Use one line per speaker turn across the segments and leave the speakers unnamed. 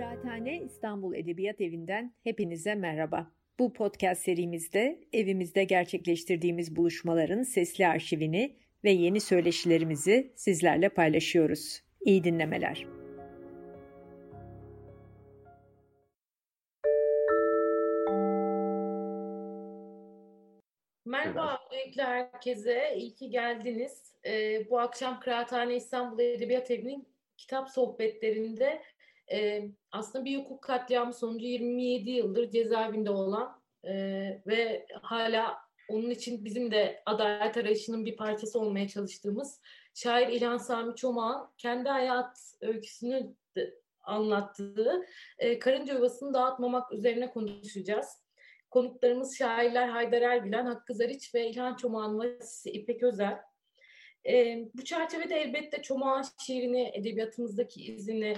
Kıraathane İstanbul Edebiyat Evi'nden hepinize merhaba. Bu podcast serimizde evimizde gerçekleştirdiğimiz buluşmaların sesli arşivini ve yeni söyleşilerimizi sizlerle paylaşıyoruz. İyi dinlemeler.
Merhaba öncelikle herkese. İyi ki geldiniz. Ee, bu akşam Kıraathane İstanbul Edebiyat Evi'nin kitap sohbetlerinde e, aslında bir hukuk katliamı sonucu 27 yıldır cezaevinde olan e, ve hala onun için bizim de adalet arayışının bir parçası olmaya çalıştığımız şair İlhan Sami Çomak'ın kendi hayat öyküsünü anlattığı e, Karınca Yuvası'nı dağıtmamak üzerine konuşacağız. Konuklarımız şairler Haydar Erbilen, Hakkı Zariç ve İlhan Çomak'ın vasisi İpek Özel. E, bu çerçevede elbette Çomak'ın şiirini, edebiyatımızdaki izini,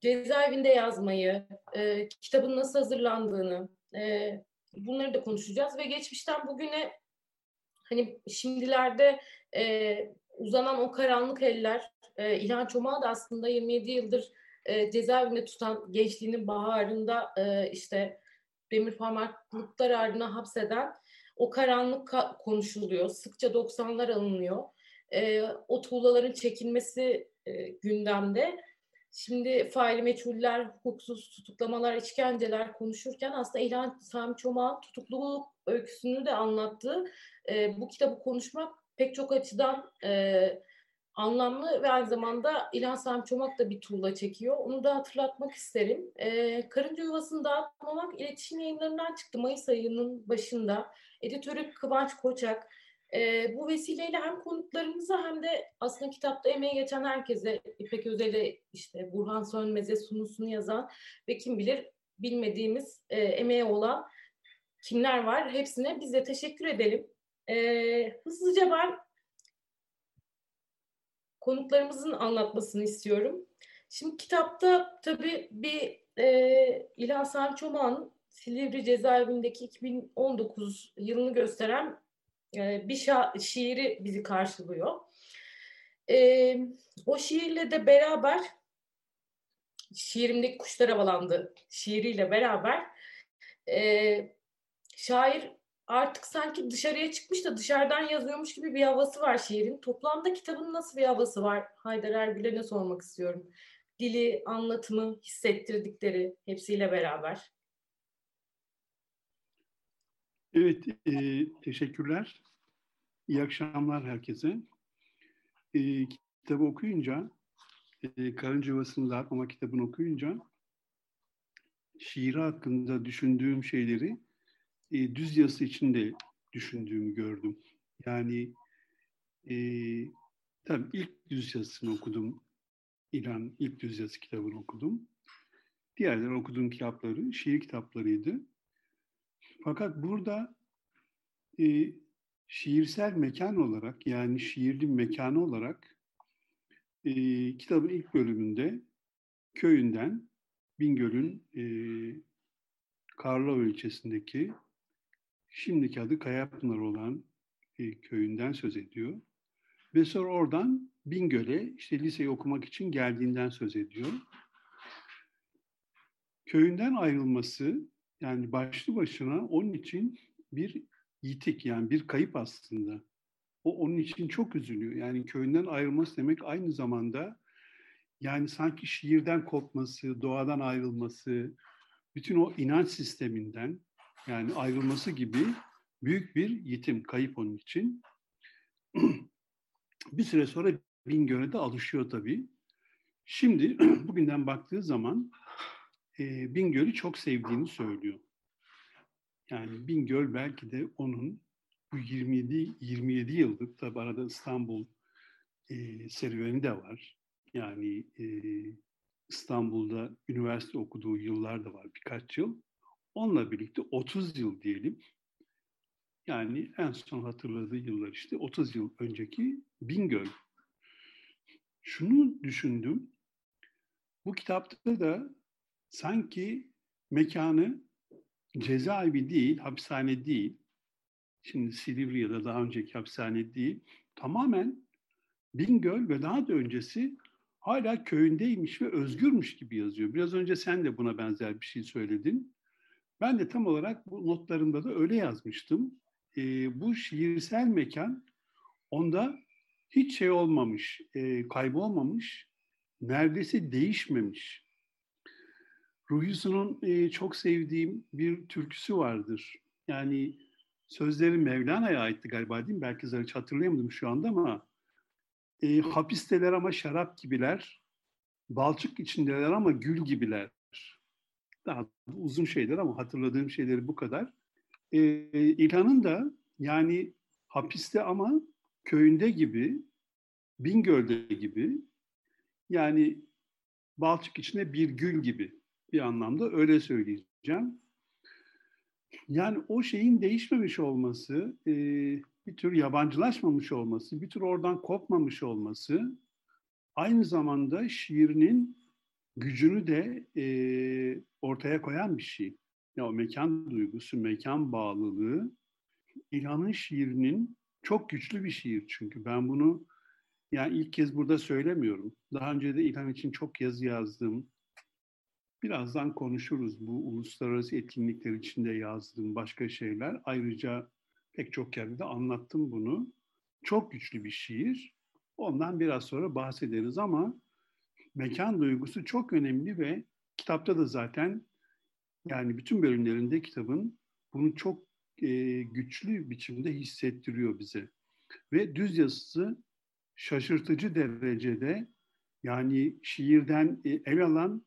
cezaevinde yazmayı, e, kitabın nasıl hazırlandığını, e, bunları da konuşacağız ve geçmişten bugüne hani şimdilerde e, uzanan o karanlık eller e, İlhan Çomak'ı da aslında 27 yıldır e, cezaevinde tutan gençliğinin baharında e, işte demir parmaklıklar ardına hapseden o karanlık ka- konuşuluyor. Sıkça 90'lar alınıyor. E, o tuğlaların çekilmesi e, gündemde. Şimdi faili meçhuller, hukuksuz tutuklamalar, işkenceler konuşurken aslında İlhan Sami Çomak'ın tutukluluk öyküsünü de anlattığı e, bu kitabı konuşmak pek çok açıdan e, anlamlı ve aynı zamanda İlhan Sami Çomak da bir tuğla çekiyor. Onu da hatırlatmak isterim. E, Karınca Yuvası'nı dağıtmamak iletişim yayınlarından çıktı Mayıs ayının başında. Editörü Kıvanç Koçak. E, bu vesileyle hem konuklarımıza hem de aslında kitapta emeği geçen herkese İpek Özel'e işte Burhan Sönmez'e sunusunu yazan ve kim bilir bilmediğimiz e, emeği olan kimler var hepsine biz de teşekkür edelim. E, hızlıca ben konuklarımızın anlatmasını istiyorum. Şimdi kitapta tabii bir e, İlhan Sami Çomak'ın Silivri cezaevindeki 2019 yılını gösteren e, bir şa- şiiri bizi karşılıyor. E, o şiirle de beraber şiirimdeki kuşlar havalandı şiiriyle beraber e, şair artık sanki dışarıya çıkmış da dışarıdan yazıyormuş gibi bir havası var şiirin. Toplamda kitabın nasıl bir havası var? Haydar Ergül'e ne sormak istiyorum. Dili, anlatımı, hissettirdikleri hepsiyle beraber.
Evet, e, teşekkürler. İyi akşamlar herkese. E, kitabı okuyunca, e, Karınca Yuvası'nı dağıtmama kitabını okuyunca, şiiri hakkında düşündüğüm şeyleri e, düz yazısı içinde düşündüğümü gördüm. Yani e, tabii ilk düz yazısını okudum. İlan ilk düz yazı kitabını okudum. Diğerleri okuduğum kitapları şiir kitaplarıydı. Fakat burada e, şiirsel mekan olarak yani şiirli mekanı olarak e, kitabın ilk bölümünde köyünden Bingöl'ün e, Karlova ilçesindeki şimdiki adı Kayapınar olan e, köyünden söz ediyor. Ve sonra oradan Bingöl'e işte liseyi okumak için geldiğinden söz ediyor. Köyünden ayrılması yani başlı başına onun için bir yitik yani bir kayıp aslında. O onun için çok üzülüyor. Yani köyünden ayrılması demek aynı zamanda yani sanki şiirden kopması, doğadan ayrılması, bütün o inanç sisteminden yani ayrılması gibi büyük bir yitim, kayıp onun için. bir süre sonra Bingöl'e de alışıyor tabii. Şimdi bugünden baktığı zaman e, Bingöl'ü çok sevdiğini söylüyor. Yani Bingöl belki de onun bu 27 27 yıllık tabi arada İstanbul e, serüveni de var. Yani e, İstanbul'da üniversite okuduğu yıllar da var birkaç yıl. Onunla birlikte 30 yıl diyelim. Yani en son hatırladığı yıllar işte 30 yıl önceki Bingöl. Şunu düşündüm. Bu kitapta da sanki mekanı cezaevi değil, hapishane değil. Şimdi Silivri ya da daha önceki hapishane değil. Tamamen Bingöl ve daha da öncesi hala köyündeymiş ve özgürmüş gibi yazıyor. Biraz önce sen de buna benzer bir şey söyledin. Ben de tam olarak bu notlarımda da öyle yazmıştım. E, bu şiirsel mekan onda hiç şey olmamış, e, kaybolmamış, neredeyse değişmemiş. Ruhisu'nun e, çok sevdiğim bir türküsü vardır. Yani sözleri Mevlana'ya aitti galiba değil mi? Belki hiç hatırlayamadım şu anda ama e, hapisteler ama şarap gibiler, balçık içindeler ama gül gibiler. Daha uzun şeyler ama hatırladığım şeyleri bu kadar. E, İlhan'ın da yani hapiste ama köyünde gibi, Bingöl'de gibi yani balçık içinde bir gül gibi bir anlamda öyle söyleyeceğim. Yani o şeyin değişmemiş olması, e, bir tür yabancılaşmamış olması, bir tür oradan kopmamış olması aynı zamanda şiirinin gücünü de e, ortaya koyan bir şey. Ya o mekan duygusu, mekan bağlılığı İlhan'ın şiirinin çok güçlü bir şiir çünkü ben bunu yani ilk kez burada söylemiyorum. Daha önce de İlhan için çok yazı yazdım. Birazdan konuşuruz bu uluslararası etkinlikler içinde yazdığım başka şeyler. Ayrıca pek çok yerde de anlattım bunu. Çok güçlü bir şiir. Ondan biraz sonra bahsederiz ama mekan duygusu çok önemli ve kitapta da zaten yani bütün bölümlerinde kitabın bunu çok e, güçlü biçimde hissettiriyor bize. Ve düz yazısı şaşırtıcı derecede yani şiirden e, el alan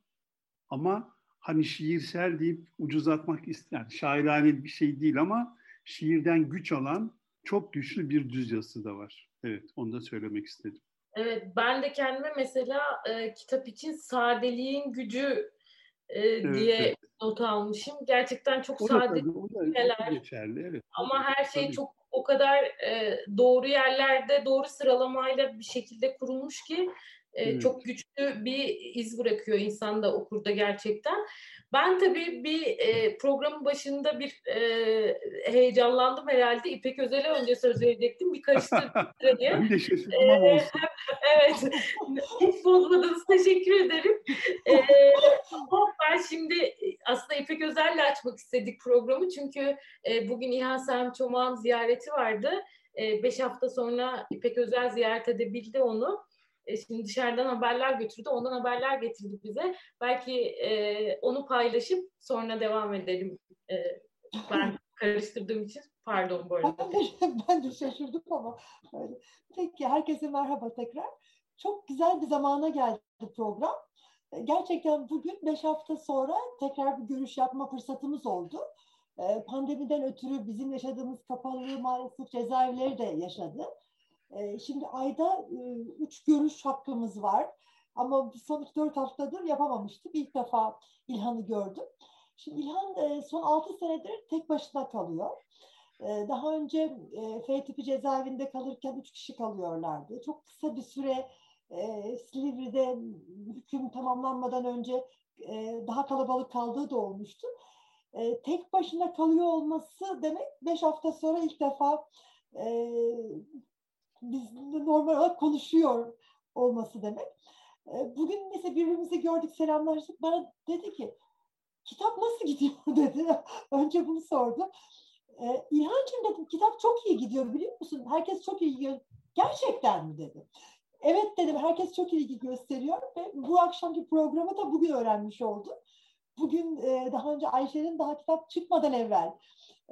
ama hani şiirsel deyip ucuzlatmak isteyen, şairane bir şey değil ama şiirden güç alan çok güçlü bir düz yazısı da var. Evet, onu da söylemek istedim.
Evet, ben de kendime mesela e, kitap için sadeliğin gücü e, evet, diye evet. not almışım. Gerçekten çok o sade
cümleler. Geçerli, evet.
Ama her şey tabii. çok o kadar e, doğru yerlerde doğru sıralamayla bir şekilde kurulmuş ki evet. çok güçlü bir iz bırakıyor insanda okurda gerçekten. Ben tabii bir e, programın başında bir e, heyecanlandım herhalde. İpek Özel'e önce söz verecektim. Bir karıştırdım
sırayı. ben de şaşırdım ama olsun.
evet. Hiç bozmadınız. Teşekkür ederim. E, ama ben şimdi aslında İpek Özel'le açmak istedik programı. Çünkü e, bugün İlhan Sami Çomağ'ın ziyareti vardı. E, beş hafta sonra İpek Özel ziyaret edebildi onu. E, şimdi dışarıdan haberler götürdü. Ondan haberler getirdik bize. Belki e, onu paylaşıp sonra devam edelim. E, ben karıştırdığım için pardon bu arada.
ben de şaşırdım ama. Peki herkese merhaba tekrar. Çok güzel bir zamana geldi program. E, gerçekten bugün beş hafta sonra tekrar bir görüş yapma fırsatımız oldu. E, pandemiden ötürü bizim yaşadığımız kapalılığı maalesef cezaevleri de yaşadı. Ee, şimdi ayda e, üç görüş hakkımız var. Ama son dört haftadır yapamamıştık. İlk defa İlhan'ı gördüm. Şimdi İlhan e, son altı senedir tek başına kalıyor. E, daha önce F tipi cezaevinde kalırken üç kişi kalıyorlardı. Çok kısa bir süre Silivri'de hüküm tamamlanmadan önce daha kalabalık kaldığı da olmuştu. Tek başına kalıyor olması demek beş hafta sonra ilk defa biz normal olarak konuşuyor olması demek. Ee, bugün mesela birbirimizi gördük, selamlaştık. Bana dedi ki, kitap nasıl gidiyor dedi. Önce bunu sordu. Ee, İlhancığım dedim, kitap çok iyi gidiyor biliyor musun? Herkes çok iyi gidiyor. Gerçekten mi dedi. Evet dedim, herkes çok ilgi gösteriyor ve bu akşamki programı da bugün öğrenmiş oldum. Bugün e, daha önce Ayşe'nin daha kitap çıkmadan evvel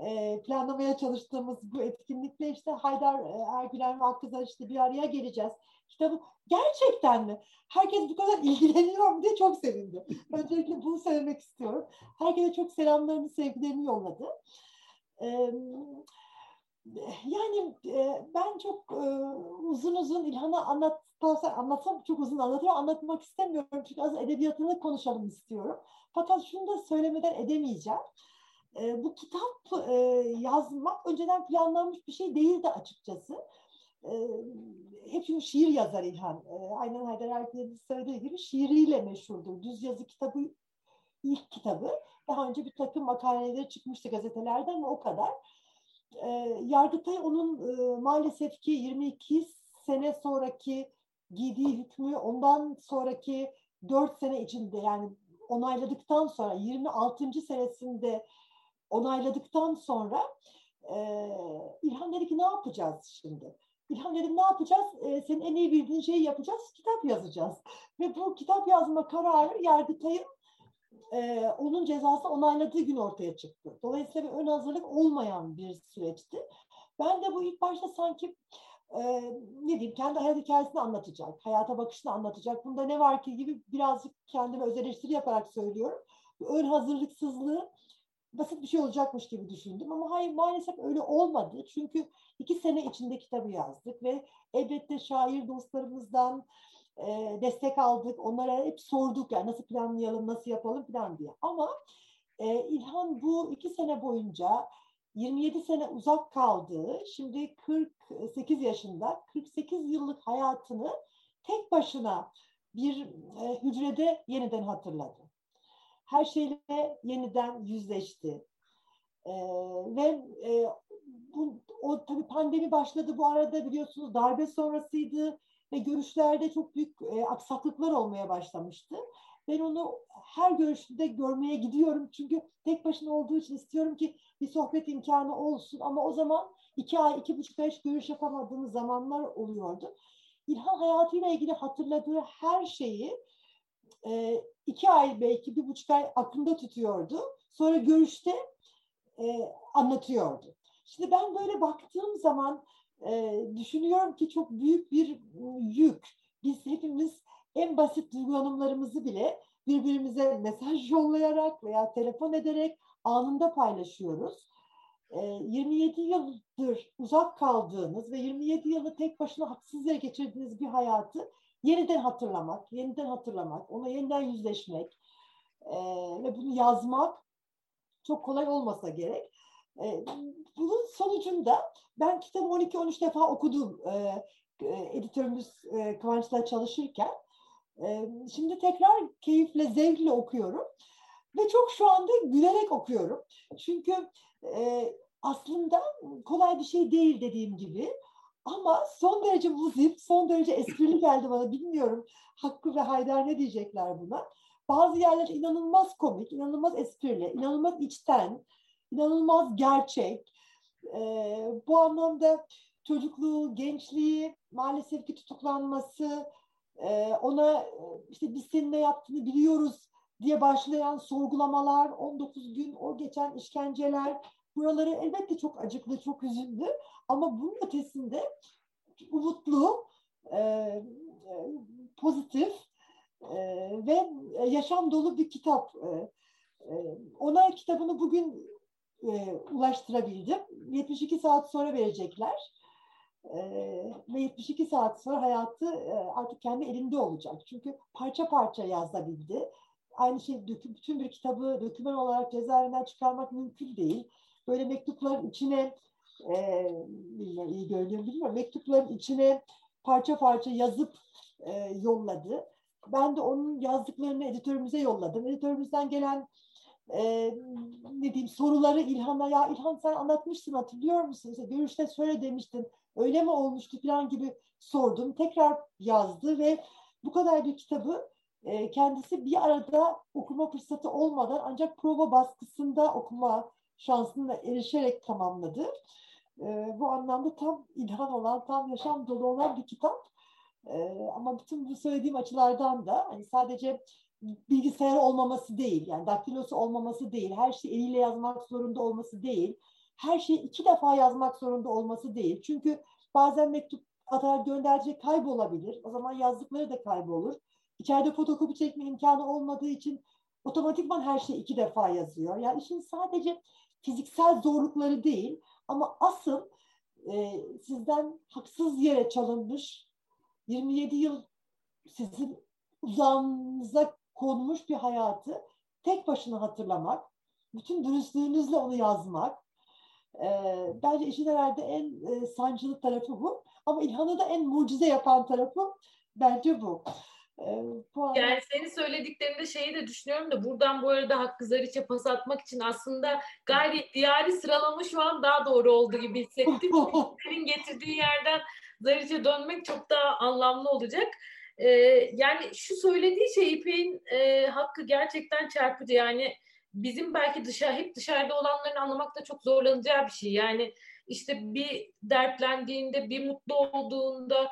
e, planlamaya çalıştığımız bu etkinlikle işte Haydar e, Ergülen ve Akkızlar işte bir araya geleceğiz. Kitabı gerçekten mi? Herkes bu kadar ilgileniyor mu diye çok sevindi. Öncelikle bunu söylemek istiyorum. Herkese çok selamlarını, sevgilerini yolladı. Ee, yani e, ben çok e, uzun uzun İlhan'a anlatsam, anlatsam çok uzun anlatıyor. Anlatmak istemiyorum çünkü az edebiyatını konuşalım istiyorum. Fakat şunu da söylemeden edemeyeceğim. E, bu kitap e, yazmak önceden planlanmış bir şey değildi açıkçası. E, hep şimdi şiir yazar İlhan. E, aynen Haydar Erkin'in söylediği gibi şiiriyle meşhurdur. Düz yazı kitabı ilk kitabı. Daha önce bir takım makaleleri çıkmıştı gazetelerde ama o kadar. E, Yargıtay onun e, maalesef ki 22 sene sonraki giydiği hükmü ondan sonraki dört sene içinde yani onayladıktan sonra 26. senesinde onayladıktan sonra e, İlhan dedi ki ne yapacağız şimdi? İlhan dedim ne yapacağız? E, senin en iyi bildiğin şeyi yapacağız. Kitap yazacağız. Ve bu kitap yazma kararı Yargıtay'ın e, onun cezası onayladığı gün ortaya çıktı. Dolayısıyla bir ön hazırlık olmayan bir süreçti. Ben de bu ilk başta sanki e, ne diyeyim kendi hayat hikayesini anlatacak, hayata bakışını anlatacak. Bunda ne var ki gibi birazcık kendime öz eleştiri yaparak söylüyorum. Ön hazırlıksızlığı basit bir şey olacakmış gibi düşündüm ama hayır maalesef öyle olmadı. Çünkü iki sene içinde kitabı yazdık ve elbette şair dostlarımızdan e, destek aldık. Onlara hep sorduk yani nasıl planlayalım, nasıl yapalım falan diye. Ama e, İlhan bu iki sene boyunca 27 sene uzak kaldı. Şimdi 48 yaşında 48 yıllık hayatını tek başına bir e, hücrede yeniden hatırladı her şeyle yeniden yüzleşti. Ee, ve e, bu, o tabii pandemi başladı bu arada biliyorsunuz darbe sonrasıydı ve görüşlerde çok büyük e, aksaklıklar olmaya başlamıştı. Ben onu her görüşünde görmeye gidiyorum çünkü tek başına olduğu için istiyorum ki bir sohbet imkanı olsun ama o zaman iki ay, iki buçuk ay görüş yapamadığımız zamanlar oluyordu. İlhan hayatıyla ilgili hatırladığı her şeyi e, iki ay belki bir buçuk ay aklında tutuyordu. Sonra görüşte e, anlatıyordu. Şimdi ben böyle baktığım zaman e, düşünüyorum ki çok büyük bir yük. Biz hepimiz en basit duygulanımlarımızı bile birbirimize mesaj yollayarak veya telefon ederek anında paylaşıyoruz. E, 27 yıldır uzak kaldığınız ve 27 yılı tek başına haksız yere geçirdiğiniz bir hayatı yeniden hatırlamak, yeniden hatırlamak, ona yeniden yüzleşmek e, ve bunu yazmak çok kolay olmasa gerek. E, bunun sonucunda ben kitabı 12-13 defa okudum e, e, editörümüz e, Kıvanç'la çalışırken. E, şimdi tekrar keyifle, zevkle okuyorum. Ve çok şu anda gülerek okuyorum. Çünkü e, aslında kolay bir şey değil dediğim gibi. Ama son derece muzip, son derece esprili geldi bana. Bilmiyorum Hakkı ve Haydar ne diyecekler buna. Bazı yerler inanılmaz komik, inanılmaz esprili, inanılmaz içten, inanılmaz gerçek. Ee, bu anlamda çocukluğu, gençliği, maalesef ki tutuklanması, e, ona işte biz senin ne yaptığını biliyoruz diye başlayan sorgulamalar, 19 gün o geçen işkenceler, buraları elbette çok acıklı, çok üzüldü. Ama bunun ötesinde umutlu, e, pozitif e, ve yaşam dolu bir kitap. E, e, ona kitabını bugün e, ulaştırabildim. 72 saat sonra verecekler. E, ve 72 saat sonra hayatı e, artık kendi elinde olacak. Çünkü parça parça yazabildi. Aynı şey bütün bir kitabı döküman olarak cezaevinden çıkarmak mümkün değil. Böyle mektupların içine e, bilmiyorum iyi görünüyor bilmiyorum. Mektupların içine parça parça yazıp e, yolladı. Ben de onun yazdıklarını editörümüze yolladım. Editörümüzden gelen e, ne diyeyim soruları İlhan'a ya İlhan sen anlatmışsın hatırlıyor musun? İşte görüşte söyle demiştin. Öyle mi olmuştu falan gibi sordum. Tekrar yazdı ve bu kadar bir kitabı e, kendisi bir arada okuma fırsatı olmadan ancak prova baskısında okuma şansına erişerek tamamladı. E, bu anlamda tam ilham olan, tam yaşam dolu olan bir kitap. E, ama bütün bu söylediğim açılardan da hani sadece bilgisayar olmaması değil, yani daktilosu olmaması değil, her şeyi eliyle yazmak zorunda olması değil, her şeyi iki defa yazmak zorunda olması değil. Çünkü bazen mektup atar gönderecek kaybolabilir. O zaman yazdıkları da kaybolur. İçeride fotokopi çekme imkanı olmadığı için otomatikman her şeyi iki defa yazıyor. Yani işin sadece fiziksel zorlukları değil ama asıl e, sizden haksız yere çalınmış 27 yıl sizin uzağınıza konmuş bir hayatı tek başına hatırlamak, bütün dürüstlüğünüzle onu yazmak. E, bence işin herhalde en e, sancılı tarafı bu. Ama İlhan'ı da en mucize yapan tarafı bence bu.
Anda... Yani senin söylediklerinde şeyi de düşünüyorum da buradan bu arada Hakkı Zariç'e pas atmak için aslında gayri diyari sıralama şu an daha doğru oldu gibi hissettim. senin getirdiği yerden Zariç'e dönmek çok daha anlamlı olacak. Ee, yani şu söylediği şey İpek'in e, hakkı gerçekten çarpıcı. Yani bizim belki dışarı hep dışarıda olanların anlamakta çok zorlanacağı bir şey. Yani işte bir dertlendiğinde, bir mutlu olduğunda,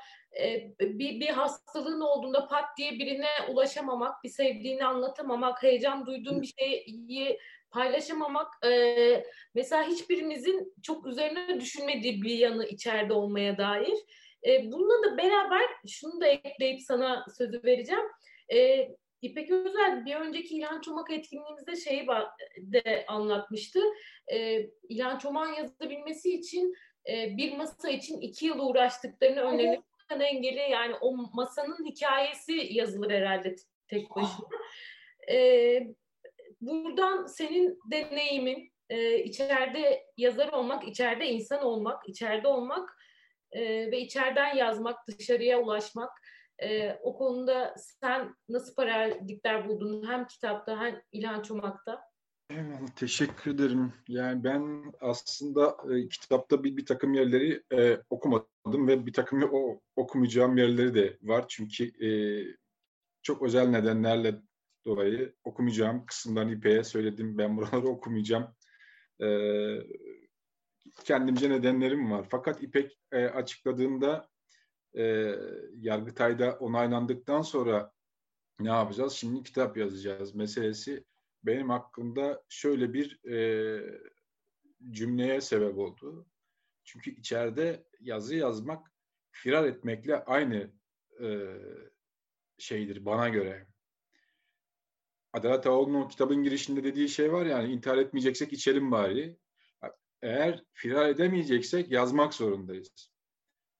bir, bir hastalığın olduğunda pat diye birine ulaşamamak, bir sevdiğini anlatamamak, heyecan duyduğun bir şeyi paylaşamamak e, mesela hiçbirimizin çok üzerine düşünmediği bir yanı içeride olmaya dair. E, bununla da beraber şunu da ekleyip sana sözü vereceğim. E, İpek Özel bir önceki İlhan Çomak etkinliğimizde şeyi de anlatmıştı. E, İlhan Çomak'ın yazabilmesi için e, bir masa için iki yıl uğraştıklarını önlerine engeli yani o masanın hikayesi yazılır herhalde tek başına. E, buradan senin deneyimin e, içeride yazar olmak, içeride insan olmak, içeride olmak e, ve içeriden yazmak, dışarıya ulaşmak e, o konuda sen nasıl paradigler buldun hem kitapta hem İlhan Çomak'ta?
Eyvallah, teşekkür ederim. Yani ben aslında e, kitapta bir, bir takım yerleri e, okumadım ve bir takım o, okumayacağım yerleri de var. Çünkü e, çok özel nedenlerle dolayı okumayacağım kısımlarını İpek'e söyledim. Ben buraları okumayacağım. E, kendimce nedenlerim var. Fakat İpek e, açıkladığında e, Yargıtay'da onaylandıktan sonra ne yapacağız? Şimdi kitap yazacağız meselesi benim hakkımda şöyle bir e, cümleye sebep oldu. Çünkü içeride yazı yazmak firar etmekle aynı e, şeydir bana göre. Adalet Ağoğlu'nun kitabın girişinde dediği şey var yani intihar etmeyeceksek içelim bari. Eğer firar edemeyeceksek yazmak zorundayız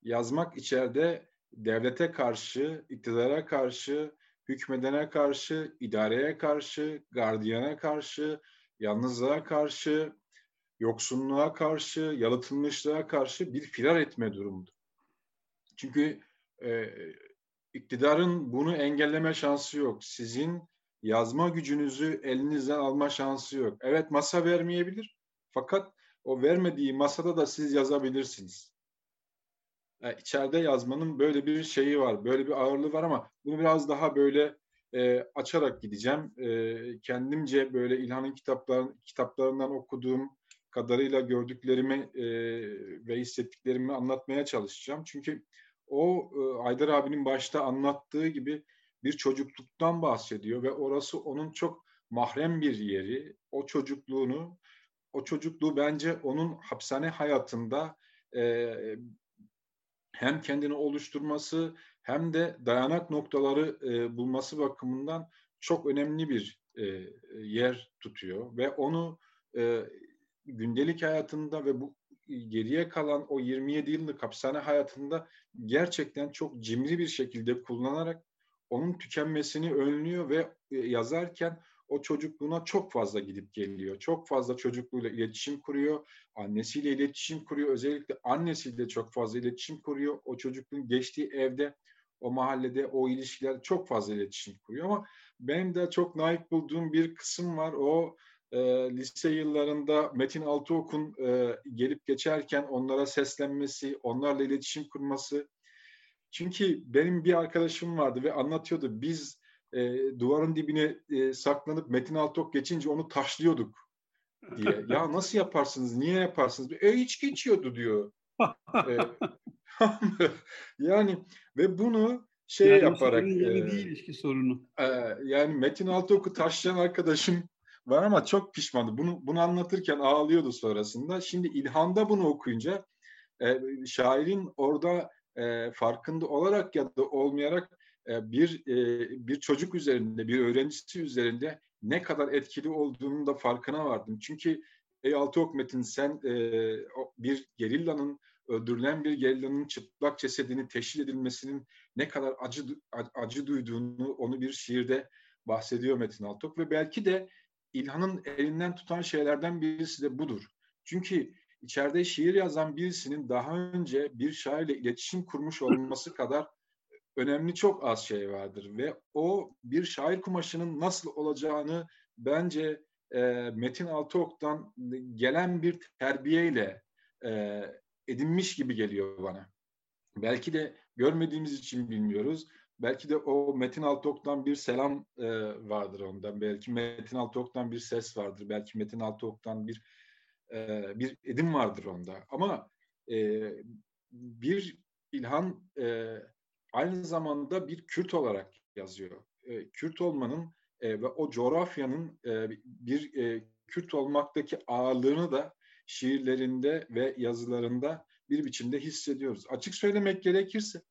yazmak içeride devlete karşı, iktidara karşı, hükmedene karşı, idareye karşı, gardiyana karşı, yalnızlığa karşı, yoksunluğa karşı, yalıtılmışlığa karşı bir firar etme durumudur. Çünkü e, iktidarın bunu engelleme şansı yok. Sizin yazma gücünüzü elinizden alma şansı yok. Evet masa vermeyebilir. Fakat o vermediği masada da siz yazabilirsiniz e, içeride yazmanın böyle bir şeyi var, böyle bir ağırlığı var ama bunu biraz daha böyle e, açarak gideceğim. E, kendimce böyle İlhan'ın kitaplar, kitaplarından okuduğum kadarıyla gördüklerimi e, ve hissettiklerimi anlatmaya çalışacağım. Çünkü o e, Aydar abinin başta anlattığı gibi bir çocukluktan bahsediyor ve orası onun çok mahrem bir yeri. O çocukluğunu, o çocukluğu bence onun hapishane hayatında e, hem kendini oluşturması hem de dayanak noktaları e, bulması bakımından çok önemli bir e, yer tutuyor. Ve onu e, gündelik hayatında ve bu geriye kalan o 27 yıllık hapishane hayatında gerçekten çok cimri bir şekilde kullanarak onun tükenmesini önlüyor ve e, yazarken o çocukluğuna çok fazla gidip geliyor. Çok fazla çocukluğuyla iletişim kuruyor. Annesiyle iletişim kuruyor. Özellikle annesiyle çok fazla iletişim kuruyor. O çocukluğun geçtiği evde, o mahallede, o ilişkiler çok fazla iletişim kuruyor. Ama benim de çok naik bulduğum bir kısım var. O e, lise yıllarında Metin Altıok'un e, gelip geçerken onlara seslenmesi, onlarla iletişim kurması. Çünkü benim bir arkadaşım vardı ve anlatıyordu. Biz e, duvarın dibine e, saklanıp Metin Altok geçince onu taşlıyorduk diye. ya nasıl yaparsınız, niye yaparsınız? E içki içiyordu diyor. e, yani ve bunu şey yani yaparak...
E, değil ilişki sorunu.
E, yani Metin Altok'u taşlayan arkadaşım var ama çok pişmandı. Bunu bunu anlatırken ağlıyordu sonrasında. Şimdi İlhan'da bunu okuyunca e, şairin orada e, farkında olarak ya da olmayarak bir e, bir çocuk üzerinde, bir öğrencisi üzerinde ne kadar etkili olduğunun da farkına vardım. Çünkü ey Altıok Metin sen e, bir gerillanın öldürülen bir gerillanın çıplak cesedini teşhir edilmesinin ne kadar acı acı duyduğunu onu bir şiirde bahsediyor Metin Altıok ve belki de İlhan'ın elinden tutan şeylerden birisi de budur. Çünkü içeride şiir yazan birisinin daha önce bir şairle iletişim kurmuş olması kadar önemli çok az şey vardır ve o bir şair kumaşının nasıl olacağını bence e, Metin Altıok'tan gelen bir terbiyeyle e, edinmiş gibi geliyor bana. Belki de görmediğimiz için bilmiyoruz. Belki de o Metin Altıok'tan bir selam e, vardır ondan. Belki Metin Altıok'tan bir ses vardır. Belki Metin Altıok'tan bir e, bir edim vardır onda. Ama e, bir İlhan e, aynı zamanda bir Kürt olarak yazıyor. E, Kürt olmanın e, ve o coğrafyanın e, bir e, Kürt olmaktaki ağırlığını da şiirlerinde ve yazılarında bir biçimde hissediyoruz. Açık söylemek gerekirse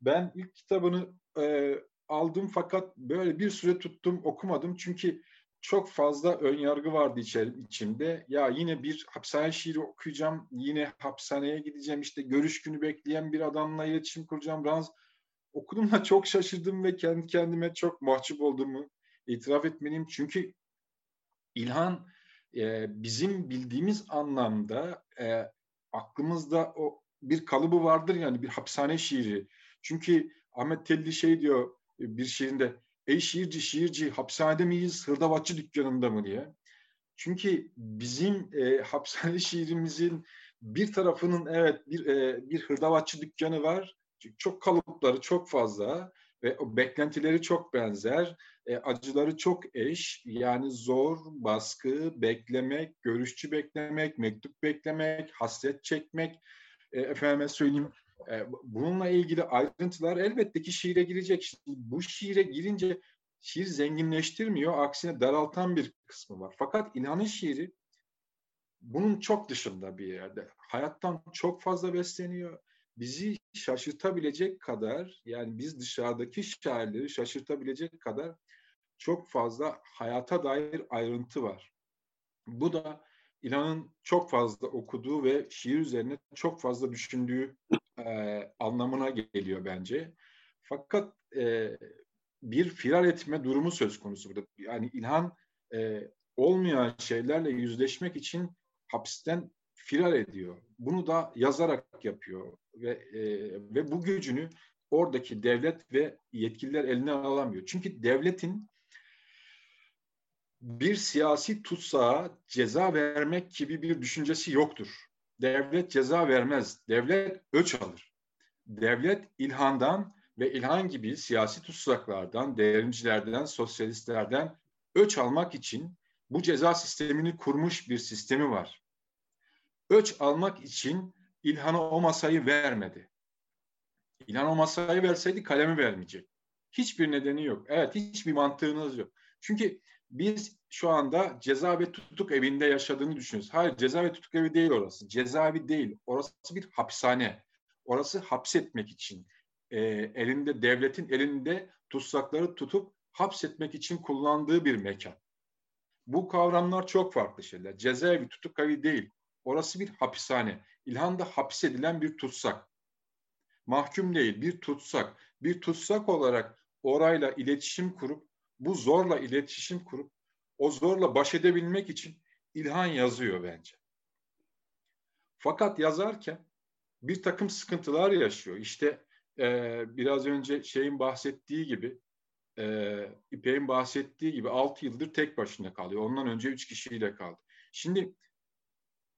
ben ilk kitabını e, aldım fakat böyle bir süre tuttum okumadım çünkü çok fazla ön yargı vardı içimde. Ya yine bir hapishane şiiri okuyacağım, yine hapishaneye gideceğim, işte görüş günü bekleyen bir adamla iletişim kuracağım. Biraz okudum da çok şaşırdım ve kendi kendime çok mahcup olduğumu itiraf etmeliyim. Çünkü İlhan e, bizim bildiğimiz anlamda e, aklımızda o bir kalıbı vardır yani bir hapishane şiiri. Çünkü Ahmet Telli şey diyor bir şiirinde ey şiirci şiirci hapishanede miyiz hırdavatçı dükkanında mı diye. Çünkü bizim e, hapishane şiirimizin bir tarafının evet bir e, bir hırdavatçı dükkanı var. Çok kalıpları çok fazla ve beklentileri çok benzer. E, acıları çok eş. Yani zor, baskı, beklemek, görüşçü beklemek, mektup beklemek, hasret çekmek. E, efendime söyleyeyim e, bununla ilgili ayrıntılar elbette ki şiire girecek. Şimdi bu şiire girince şiir zenginleştirmiyor. Aksine daraltan bir kısmı var. Fakat İlhan'ın şiiri bunun çok dışında bir yerde. Hayattan çok fazla besleniyor bizi şaşırtabilecek kadar yani biz dışarıdaki şairleri şaşırtabilecek kadar çok fazla hayata dair ayrıntı var. Bu da İlhan'ın çok fazla okuduğu ve şiir üzerine çok fazla düşündüğü e, anlamına geliyor bence. Fakat e, bir firar etme durumu söz konusu burada. Yani İlhan e, olmayan şeylerle yüzleşmek için hapisten firar ediyor. Bunu da yazarak yapıyor ve e, ve bu gücünü oradaki devlet ve yetkililer eline alamıyor. Çünkü devletin bir siyasi tutsağa ceza vermek gibi bir düşüncesi yoktur. Devlet ceza vermez. Devlet öç alır. Devlet İlhan'dan ve İlhan gibi siyasi tutsaklardan, devrimcilerden, sosyalistlerden öç almak için bu ceza sistemini kurmuş bir sistemi var. Öç almak için İlhan'a o masayı vermedi. İlhan o masayı verseydi kalemi vermeyecek. Hiçbir nedeni yok. Evet hiçbir mantığınız yok. Çünkü biz şu anda ceza ve tutuk evinde yaşadığını düşünüyoruz. Hayır ceza ve tutuk evi değil orası. Cezaevi değil. Orası bir hapishane. Orası hapsetmek için. E, elinde devletin elinde tutsakları tutup hapsetmek için kullandığı bir mekan. Bu kavramlar çok farklı şeyler. Cezaevi tutuk evi değil. Orası bir hapishane. İlhan hapsedilen bir tutsak. Mahkum değil, bir tutsak. Bir tutsak olarak orayla iletişim kurup, bu zorla iletişim kurup, o zorla baş edebilmek için İlhan yazıyor bence. Fakat yazarken bir takım sıkıntılar yaşıyor. İşte e, biraz önce şeyin bahsettiği gibi, e, İpek'in bahsettiği gibi 6 yıldır tek başına kalıyor. Ondan önce 3 kişiyle kaldı. Şimdi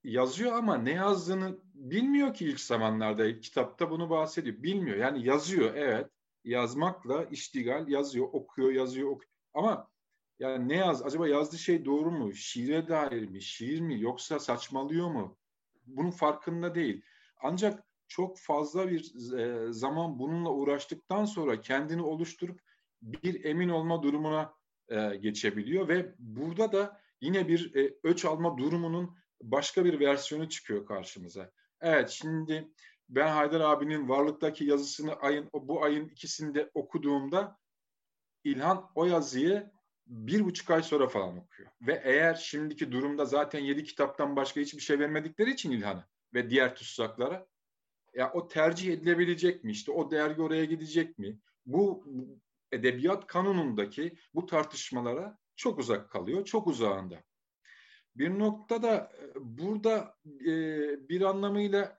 yazıyor ama ne yazdığını bilmiyor ki ilk zamanlarda. Kitapta bunu bahsediyor. Bilmiyor. Yani yazıyor evet. Yazmakla iştigal yazıyor, okuyor, yazıyor, okuyor. Ama yani ne yaz? Acaba yazdığı şey doğru mu? Şiire dair mi? Şiir mi? Yoksa saçmalıyor mu? Bunun farkında değil. Ancak çok fazla bir e, zaman bununla uğraştıktan sonra kendini oluşturup bir emin olma durumuna e, geçebiliyor ve burada da yine bir e, öç alma durumunun başka bir versiyonu çıkıyor karşımıza. Evet şimdi ben Haydar abinin varlıktaki yazısını ayın bu ayın ikisinde okuduğumda İlhan o yazıyı bir buçuk ay sonra falan okuyor. Ve eğer şimdiki durumda zaten yedi kitaptan başka hiçbir şey vermedikleri için İlhan'a ve diğer tutsaklara ya o tercih edilebilecek mi? İşte o dergi oraya gidecek mi? Bu edebiyat kanunundaki bu tartışmalara çok uzak kalıyor, çok uzağında. Bir noktada e, burada e, bir anlamıyla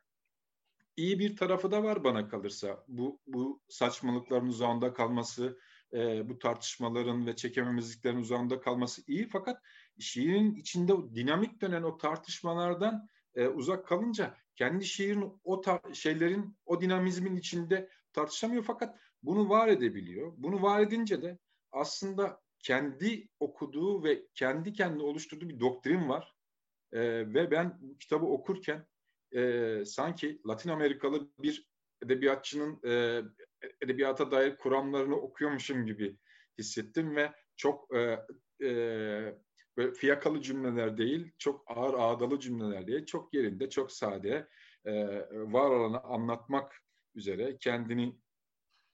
iyi bir tarafı da var bana kalırsa. Bu, bu saçmalıkların uzağında kalması, e, bu tartışmaların ve çekememezliklerin uzağında kalması iyi. Fakat şiirin içinde dinamik dönen o tartışmalardan e, uzak kalınca kendi şiirin o şeylerin, o dinamizmin içinde tartışamıyor fakat bunu var edebiliyor. Bunu var edince de aslında kendi okuduğu ve kendi kendine oluşturduğu bir doktrin var. E, ve ben bu kitabı okurken e, sanki Latin Amerikalı bir edebiyatçının e, edebiyata dair kuramlarını okuyormuşum gibi hissettim ve çok e, e, böyle fiyakalı cümleler değil, çok ağır ağdalı cümleler değil, çok yerinde, çok sade, e, var olanı anlatmak üzere kendini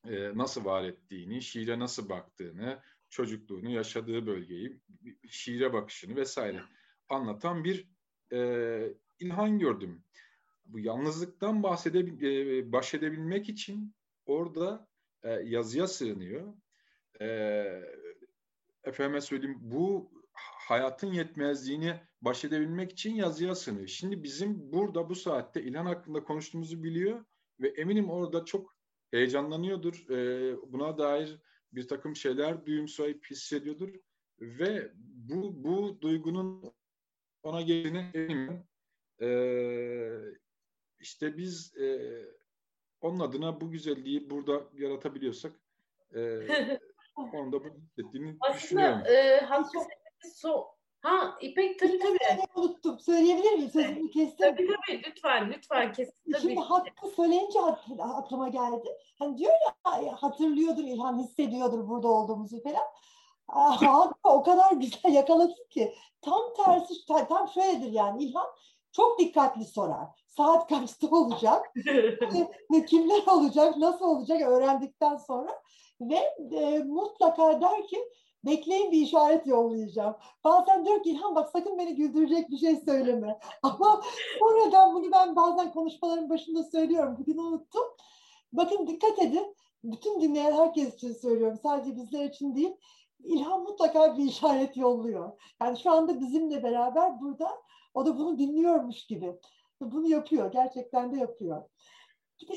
e, nasıl var ettiğini, şiire nasıl baktığını, çocukluğunu, yaşadığı bölgeyi, şiire bakışını vesaire anlatan bir e, ilhan gördüm. Bu yalnızlıktan bahsedebil e, bahsedebilmek için orada e, yazıya sığınıyor. E, efendime söyleyeyim bu hayatın yetmezliğini baş edebilmek için yazıya sığınıyor. Şimdi bizim burada bu saatte İlhan hakkında konuştuğumuzu biliyor ve eminim orada çok heyecanlanıyordur. E, buna dair bir takım şeyler duyumsayıp hissediyordur ve bu bu duygunun ona geldiğine eminim. E, işte biz e, onun adına bu güzelliği burada yaratabiliyorsak e, onu da bu hissettiğini
Aslında,
düşünüyorum.
Aslında e, so Ha İpek tabii tabii.
unuttum. Söyleyebilir miyim? Sözümü kestim.
Tabii tabii lütfen lütfen kesin. Tabii.
Şimdi hakkı söyleyince aklıma geldi. Hani diyor ya hatırlıyordur İlhan hissediyordur burada olduğumuzu falan. Hakkı o kadar güzel yakaladı ki. Tam tersi tam şöyledir yani İlhan çok dikkatli sorar. Saat kaçta olacak? kimler olacak? Nasıl olacak? Öğrendikten sonra ve e, mutlaka der ki bekleyin bir işaret yollayacağım. Bazen diyor ki İlhan bak sakın beni güldürecek bir şey söyleme. Ama sonradan bunu ben bazen konuşmaların başında söylüyorum. Bugün unuttum. Bakın dikkat edin. Bütün dinleyen herkes için söylüyorum. Sadece bizler için değil. İlhan mutlaka bir işaret yolluyor. Yani şu anda bizimle beraber burada o da bunu dinliyormuş gibi. Bunu yapıyor. Gerçekten de yapıyor.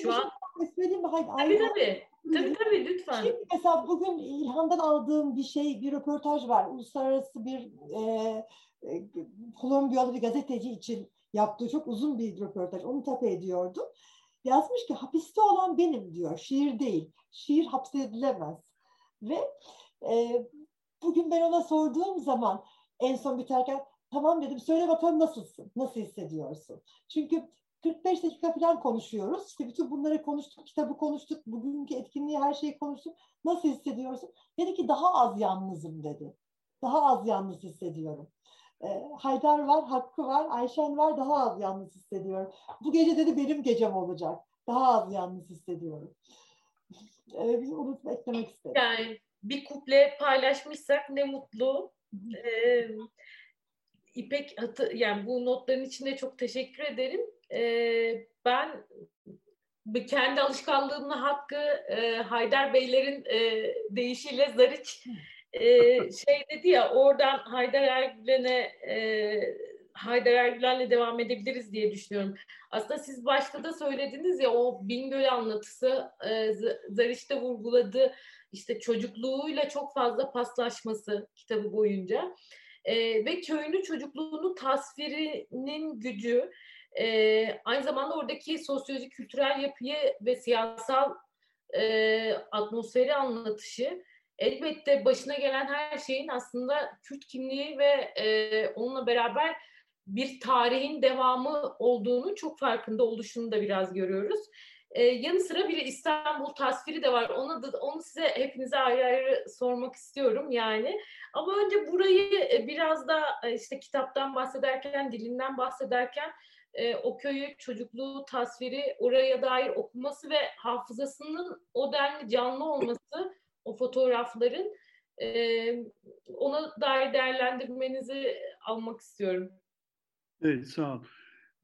Şu an...
Şey söyleyeyim mi? Hayır,
tabii tabii. Tabii tabii lütfen.
Şimdi mesela bugün İlhan'dan aldığım bir şey, bir röportaj var. Uluslararası bir e, e, Kolombiyalı bir gazeteci için yaptığı çok uzun bir röportaj. Onu tape ediyordu. Yazmış ki hapiste olan benim diyor. Şiir değil. Şiir hapsedilemez. Ve e, bugün ben ona sorduğum zaman en son biterken tamam dedim söyle bakalım nasılsın? Nasıl hissediyorsun? Çünkü 45 dakika falan konuşuyoruz. İşte bütün bunları konuştuk, kitabı konuştuk, bugünkü etkinliği her şeyi konuştuk. Nasıl hissediyorsun? Dedi ki daha az yalnızım dedi. Daha az yalnız hissediyorum. E, Haydar var, Hakkı var, Ayşen var, daha az yalnız hissediyorum. Bu gece dedi benim gecem olacak. Daha az yalnız hissediyorum. Evet, bir unutma eklemek istedim.
Yani bir kuple paylaşmışsak ne mutlu. Ee, İpek yani bu notların içinde çok teşekkür ederim. Ee, ben kendi alışkanlığımla hakkı e, Haydar Beylerin e, deyişiyle Zariç e, şey dedi ya oradan Haydar Ergülen'e e, Haydar Ergülen'le devam edebiliriz diye düşünüyorum. Aslında siz başta da söylediniz ya o Bingöl anlatısı e, Zariç'te vurguladı işte çocukluğuyla çok fazla paslaşması kitabı boyunca e, ve köyünü çocukluğunu tasvirinin gücü e, aynı zamanda oradaki sosyolojik kültürel yapıyı ve siyasal e, atmosferi anlatışı elbette başına gelen her şeyin aslında Kürt kimliği ve e, onunla beraber bir tarihin devamı olduğunu çok farkında oluşunu da biraz görüyoruz. Ee, yanı sıra bir İstanbul tasviri de var. Onu da onu size hepinize ayrı ayrı sormak istiyorum yani. Ama önce burayı biraz da işte kitaptan bahsederken, dilinden bahsederken e, o köyü, çocukluğu, tasviri, oraya dair okuması ve hafızasının o denli canlı olması, o fotoğrafların e, ona dair değerlendirmenizi almak istiyorum.
Evet, sağ ol.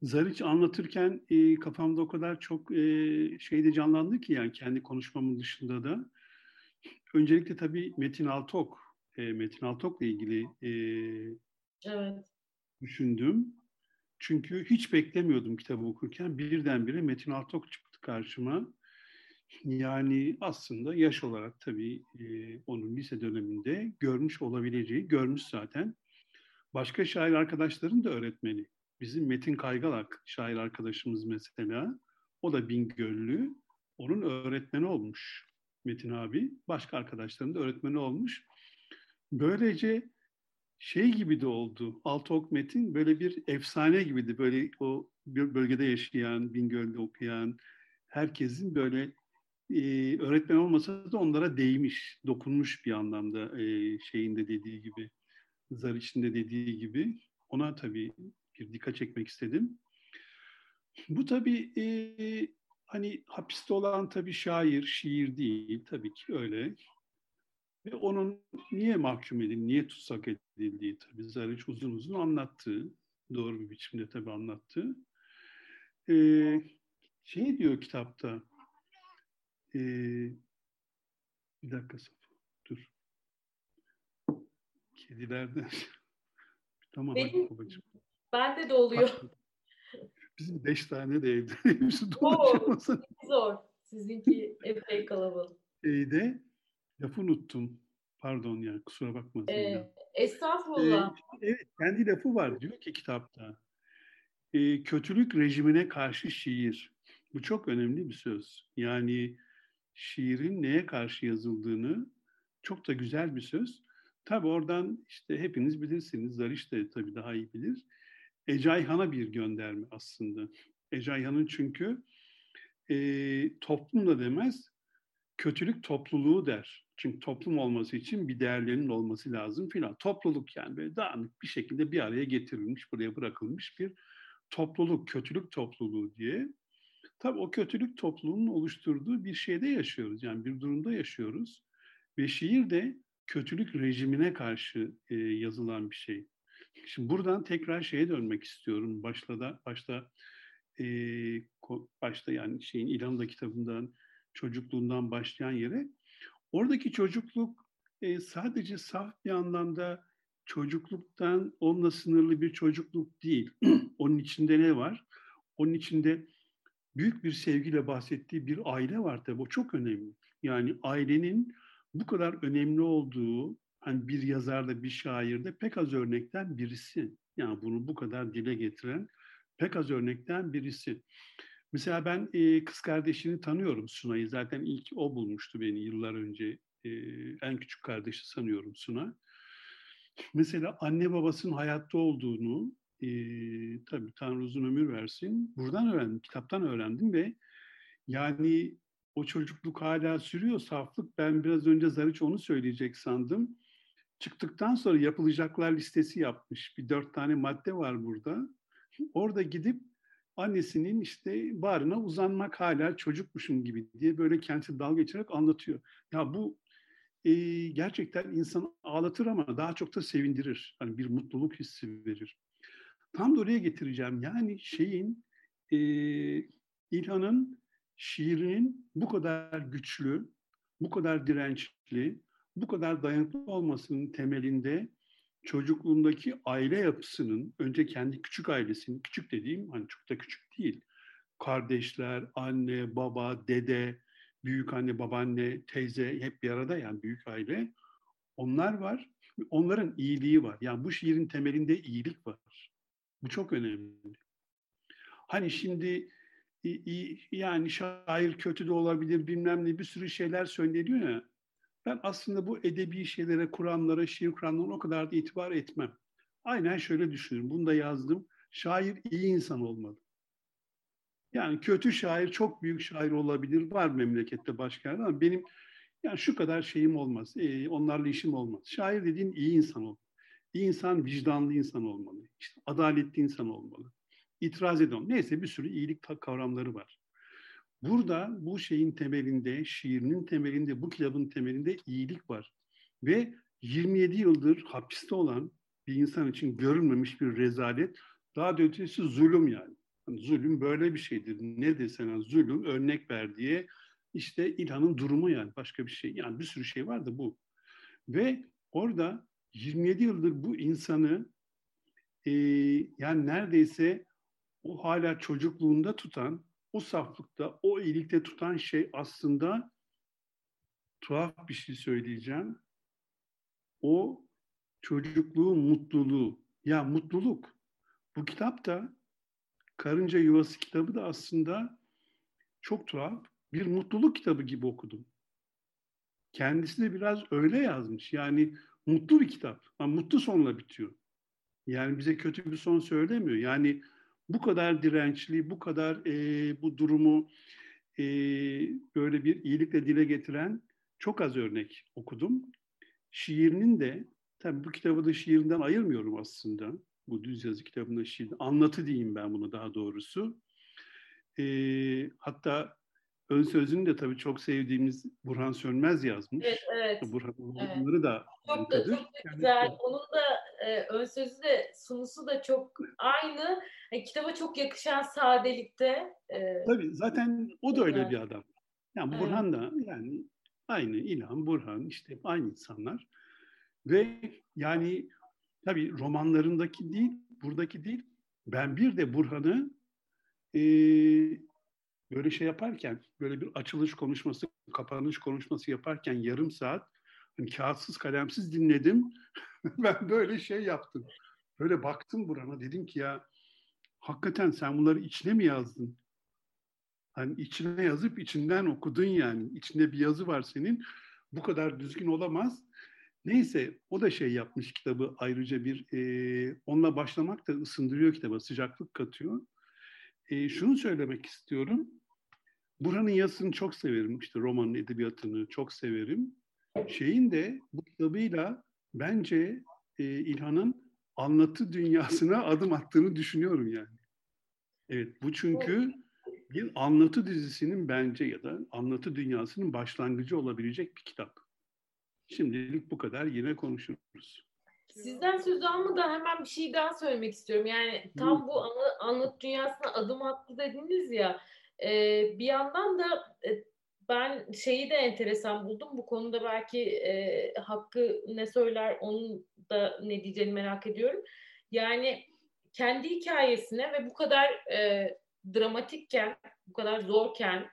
Zariç anlatırken e, kafamda o kadar çok e, şey de canlandı ki yani kendi konuşmamın dışında da. Öncelikle tabii Metin Altok, e, Metin Altok'la ilgili e,
evet.
düşündüm. Çünkü hiç beklemiyordum kitabı okurken. Birdenbire Metin Altok çıktı karşıma. Yani aslında yaş olarak tabii e, onun lise döneminde görmüş olabileceği, görmüş zaten. Başka şair arkadaşların da öğretmeni. Bizim Metin Kaygalak şair arkadaşımız mesela. O da Bingöllü. Onun öğretmeni olmuş Metin abi. Başka arkadaşların da öğretmeni olmuş. Böylece şey gibi de oldu. Altok Metin böyle bir efsane gibiydi. Böyle o bölgede yaşayan, Bingöl'de okuyan herkesin böyle e, öğretmen olmasa da onlara değmiş, dokunmuş bir anlamda e, şeyinde dediği gibi, zar içinde dediği gibi. Ona tabii bir dikkat çekmek istedim. Bu tabii e, hani hapiste olan tabii şair, şiir değil tabii ki öyle. Ve onun niye mahkum edildiği, niye tutsak edildiği tabii Zariç uzun uzun anlattı. Doğru bir biçimde tabii anlattı. Ee, şey diyor kitapta, ee, bir dakika dur. Kedilerden. tamam
Benim,
babacığım.
Bende de oluyor.
Bizim beş tane de evde.
Oo, zor. Sizinki epey kalabalık.
Şeyde lafı unuttum. Pardon ya kusura bakmasın. Ee.
Estağfurullah.
Ee, evet kendi lafı var diyor ki kitapta. Ee, kötülük rejimine karşı şiir. Bu çok önemli bir söz. Yani şiirin neye karşı yazıldığını çok da güzel bir söz. Tabi oradan işte hepiniz bilirsiniz. Zariş de tabii daha iyi bilir. Ecayhan'a bir gönderme aslında. Ecayhan'ın çünkü e, toplum da demez, kötülük topluluğu der. Çünkü toplum olması için bir değerlerinin olması lazım filan. Topluluk yani böyle dağınık bir şekilde bir araya getirilmiş, buraya bırakılmış bir topluluk, kötülük topluluğu diye. Tabii o kötülük topluluğunun oluşturduğu bir şeyde yaşıyoruz. Yani bir durumda yaşıyoruz. Ve şiir de kötülük rejimine karşı e, yazılan bir şey. Şimdi buradan tekrar şeye dönmek istiyorum. Başta da başta e, başta yani şeyin İlanda kitabından çocukluğundan başlayan yere oradaki çocukluk e, sadece saf bir anlamda çocukluktan onunla sınırlı bir çocukluk değil. Onun içinde ne var? Onun içinde büyük bir sevgiyle bahsettiği bir aile var tabii. O çok önemli. Yani ailenin bu kadar önemli olduğu hani bir yazarda, bir şairde pek az örnekten birisi. Yani bunu bu kadar dile getiren pek az örnekten birisi. Mesela ben e, kız kardeşini tanıyorum Suna'yı. Zaten ilk o bulmuştu beni yıllar önce. E, en küçük kardeşi sanıyorum Suna. Mesela anne babasının hayatta olduğunu, e, tabii Tanrı uzun ömür versin, buradan öğrendim, kitaptan öğrendim ve yani o çocukluk hala sürüyor, saflık. Ben biraz önce Zariç onu söyleyecek sandım. Çıktıktan sonra yapılacaklar listesi yapmış. Bir dört tane madde var burada. Orada gidip annesinin işte bağrına uzanmak hala çocukmuşum gibi diye böyle kendisi dalga geçerek anlatıyor. Ya bu e, gerçekten insanı ağlatır ama daha çok da sevindirir. Hani bir mutluluk hissi verir. Tam da oraya getireceğim. Yani şeyin e, İlhan'ın şiirinin bu kadar güçlü, bu kadar dirençli, bu kadar dayanıklı olmasının temelinde çocukluğundaki aile yapısının önce kendi küçük ailesinin, küçük dediğim hani çok da küçük değil. Kardeşler, anne, baba, dede, büyük anne, babaanne, teyze hep bir arada yani büyük aile. Onlar var. Onların iyiliği var. Yani bu şiirin temelinde iyilik var. Bu çok önemli. Hani şimdi yani şair kötü de olabilir bilmem ne bir sürü şeyler söyleniyor ya. Ben aslında bu edebi şeylere, Kur'anlara, şiir Kur'anlara o kadar da itibar etmem. Aynen şöyle düşünüyorum. Bunu da yazdım. Şair iyi insan olmalı. Yani kötü şair çok büyük şair olabilir. Var memlekette başka yerde ama benim yani şu kadar şeyim olmaz. E, onlarla işim olmaz. Şair dediğin iyi insan olmalı. İyi insan vicdanlı insan olmalı. İşte adaletli insan olmalı. İtiraz edemem. Neyse bir sürü iyilik kavramları var. Burada bu şeyin temelinde, şiirinin temelinde, bu kitabın temelinde iyilik var. Ve 27 yıldır hapiste olan bir insan için görülmemiş bir rezalet, daha da ötesi zulüm yani. yani zulüm böyle bir şeydir. Ne desene zulüm örnek ver diye işte İlhan'ın durumu yani başka bir şey. Yani bir sürü şey var da bu. Ve orada 27 yıldır bu insanı e, yani neredeyse o hala çocukluğunda tutan, o saflıkta, o iyilikte tutan şey aslında tuhaf bir şey söyleyeceğim. O çocukluğun mutluluğu. Ya mutluluk. Bu kitap da Karınca Yuvası kitabı da aslında çok tuhaf. Bir mutluluk kitabı gibi okudum. Kendisi de biraz öyle yazmış. Yani mutlu bir kitap. Ama mutlu sonla bitiyor. Yani bize kötü bir son söylemiyor. Yani bu kadar dirençli, bu kadar e, bu durumu e, böyle bir iyilikle dile getiren çok az örnek okudum. Şiirinin de, tabii bu kitabı da şiirinden ayırmıyorum aslında. Bu düz yazı kitabında şiir, anlatı diyeyim ben bunu daha doğrusu. E, hatta ön sözünü de tabii çok sevdiğimiz Burhan Sönmez yazmış.
Evet, evet.
Burhan
evet.
bunları da
çok da, çok da güzel. Yani, Onun da e, ön sözü de sunusu da çok aynı. Yani, kitaba çok yakışan sadelikte.
E, tabii zaten o da öyle yani. bir adam. Yani Burhan da yani aynı İlhan, Burhan işte aynı insanlar. Ve yani tabii romanlarındaki değil, buradaki değil. Ben bir de Burhan'ı e, böyle şey yaparken, böyle bir açılış konuşması, kapanış konuşması yaparken yarım saat hani kağıtsız kalemsiz dinledim. ben böyle şey yaptım. Böyle baktım burana dedim ki ya hakikaten sen bunları içine mi yazdın? Hani içine yazıp içinden okudun yani. İçinde bir yazı var senin. Bu kadar düzgün olamaz. Neyse o da şey yapmış kitabı ayrıca bir e, onunla başlamak da ısındırıyor kitaba sıcaklık katıyor. E, şunu söylemek istiyorum. Buranın yazısını çok severim. İşte romanın edebiyatını çok severim. Şeyin de bu kitabıyla bence e, İlhan'ın anlatı dünyasına adım attığını düşünüyorum yani. Evet bu çünkü bir anlatı dizisinin bence ya da anlatı dünyasının başlangıcı olabilecek bir kitap. Şimdilik bu kadar yine konuşuruz.
Sizden söz almadan hemen bir şey daha söylemek istiyorum. Yani tam bu anı, anlatı dünyasına adım attı dediniz ya. E, bir yandan da e, ben şeyi de enteresan buldum. Bu konuda belki e, Hakkı ne söyler onun da ne diyeceğini merak ediyorum. Yani kendi hikayesine ve bu kadar e, dramatikken, bu kadar zorken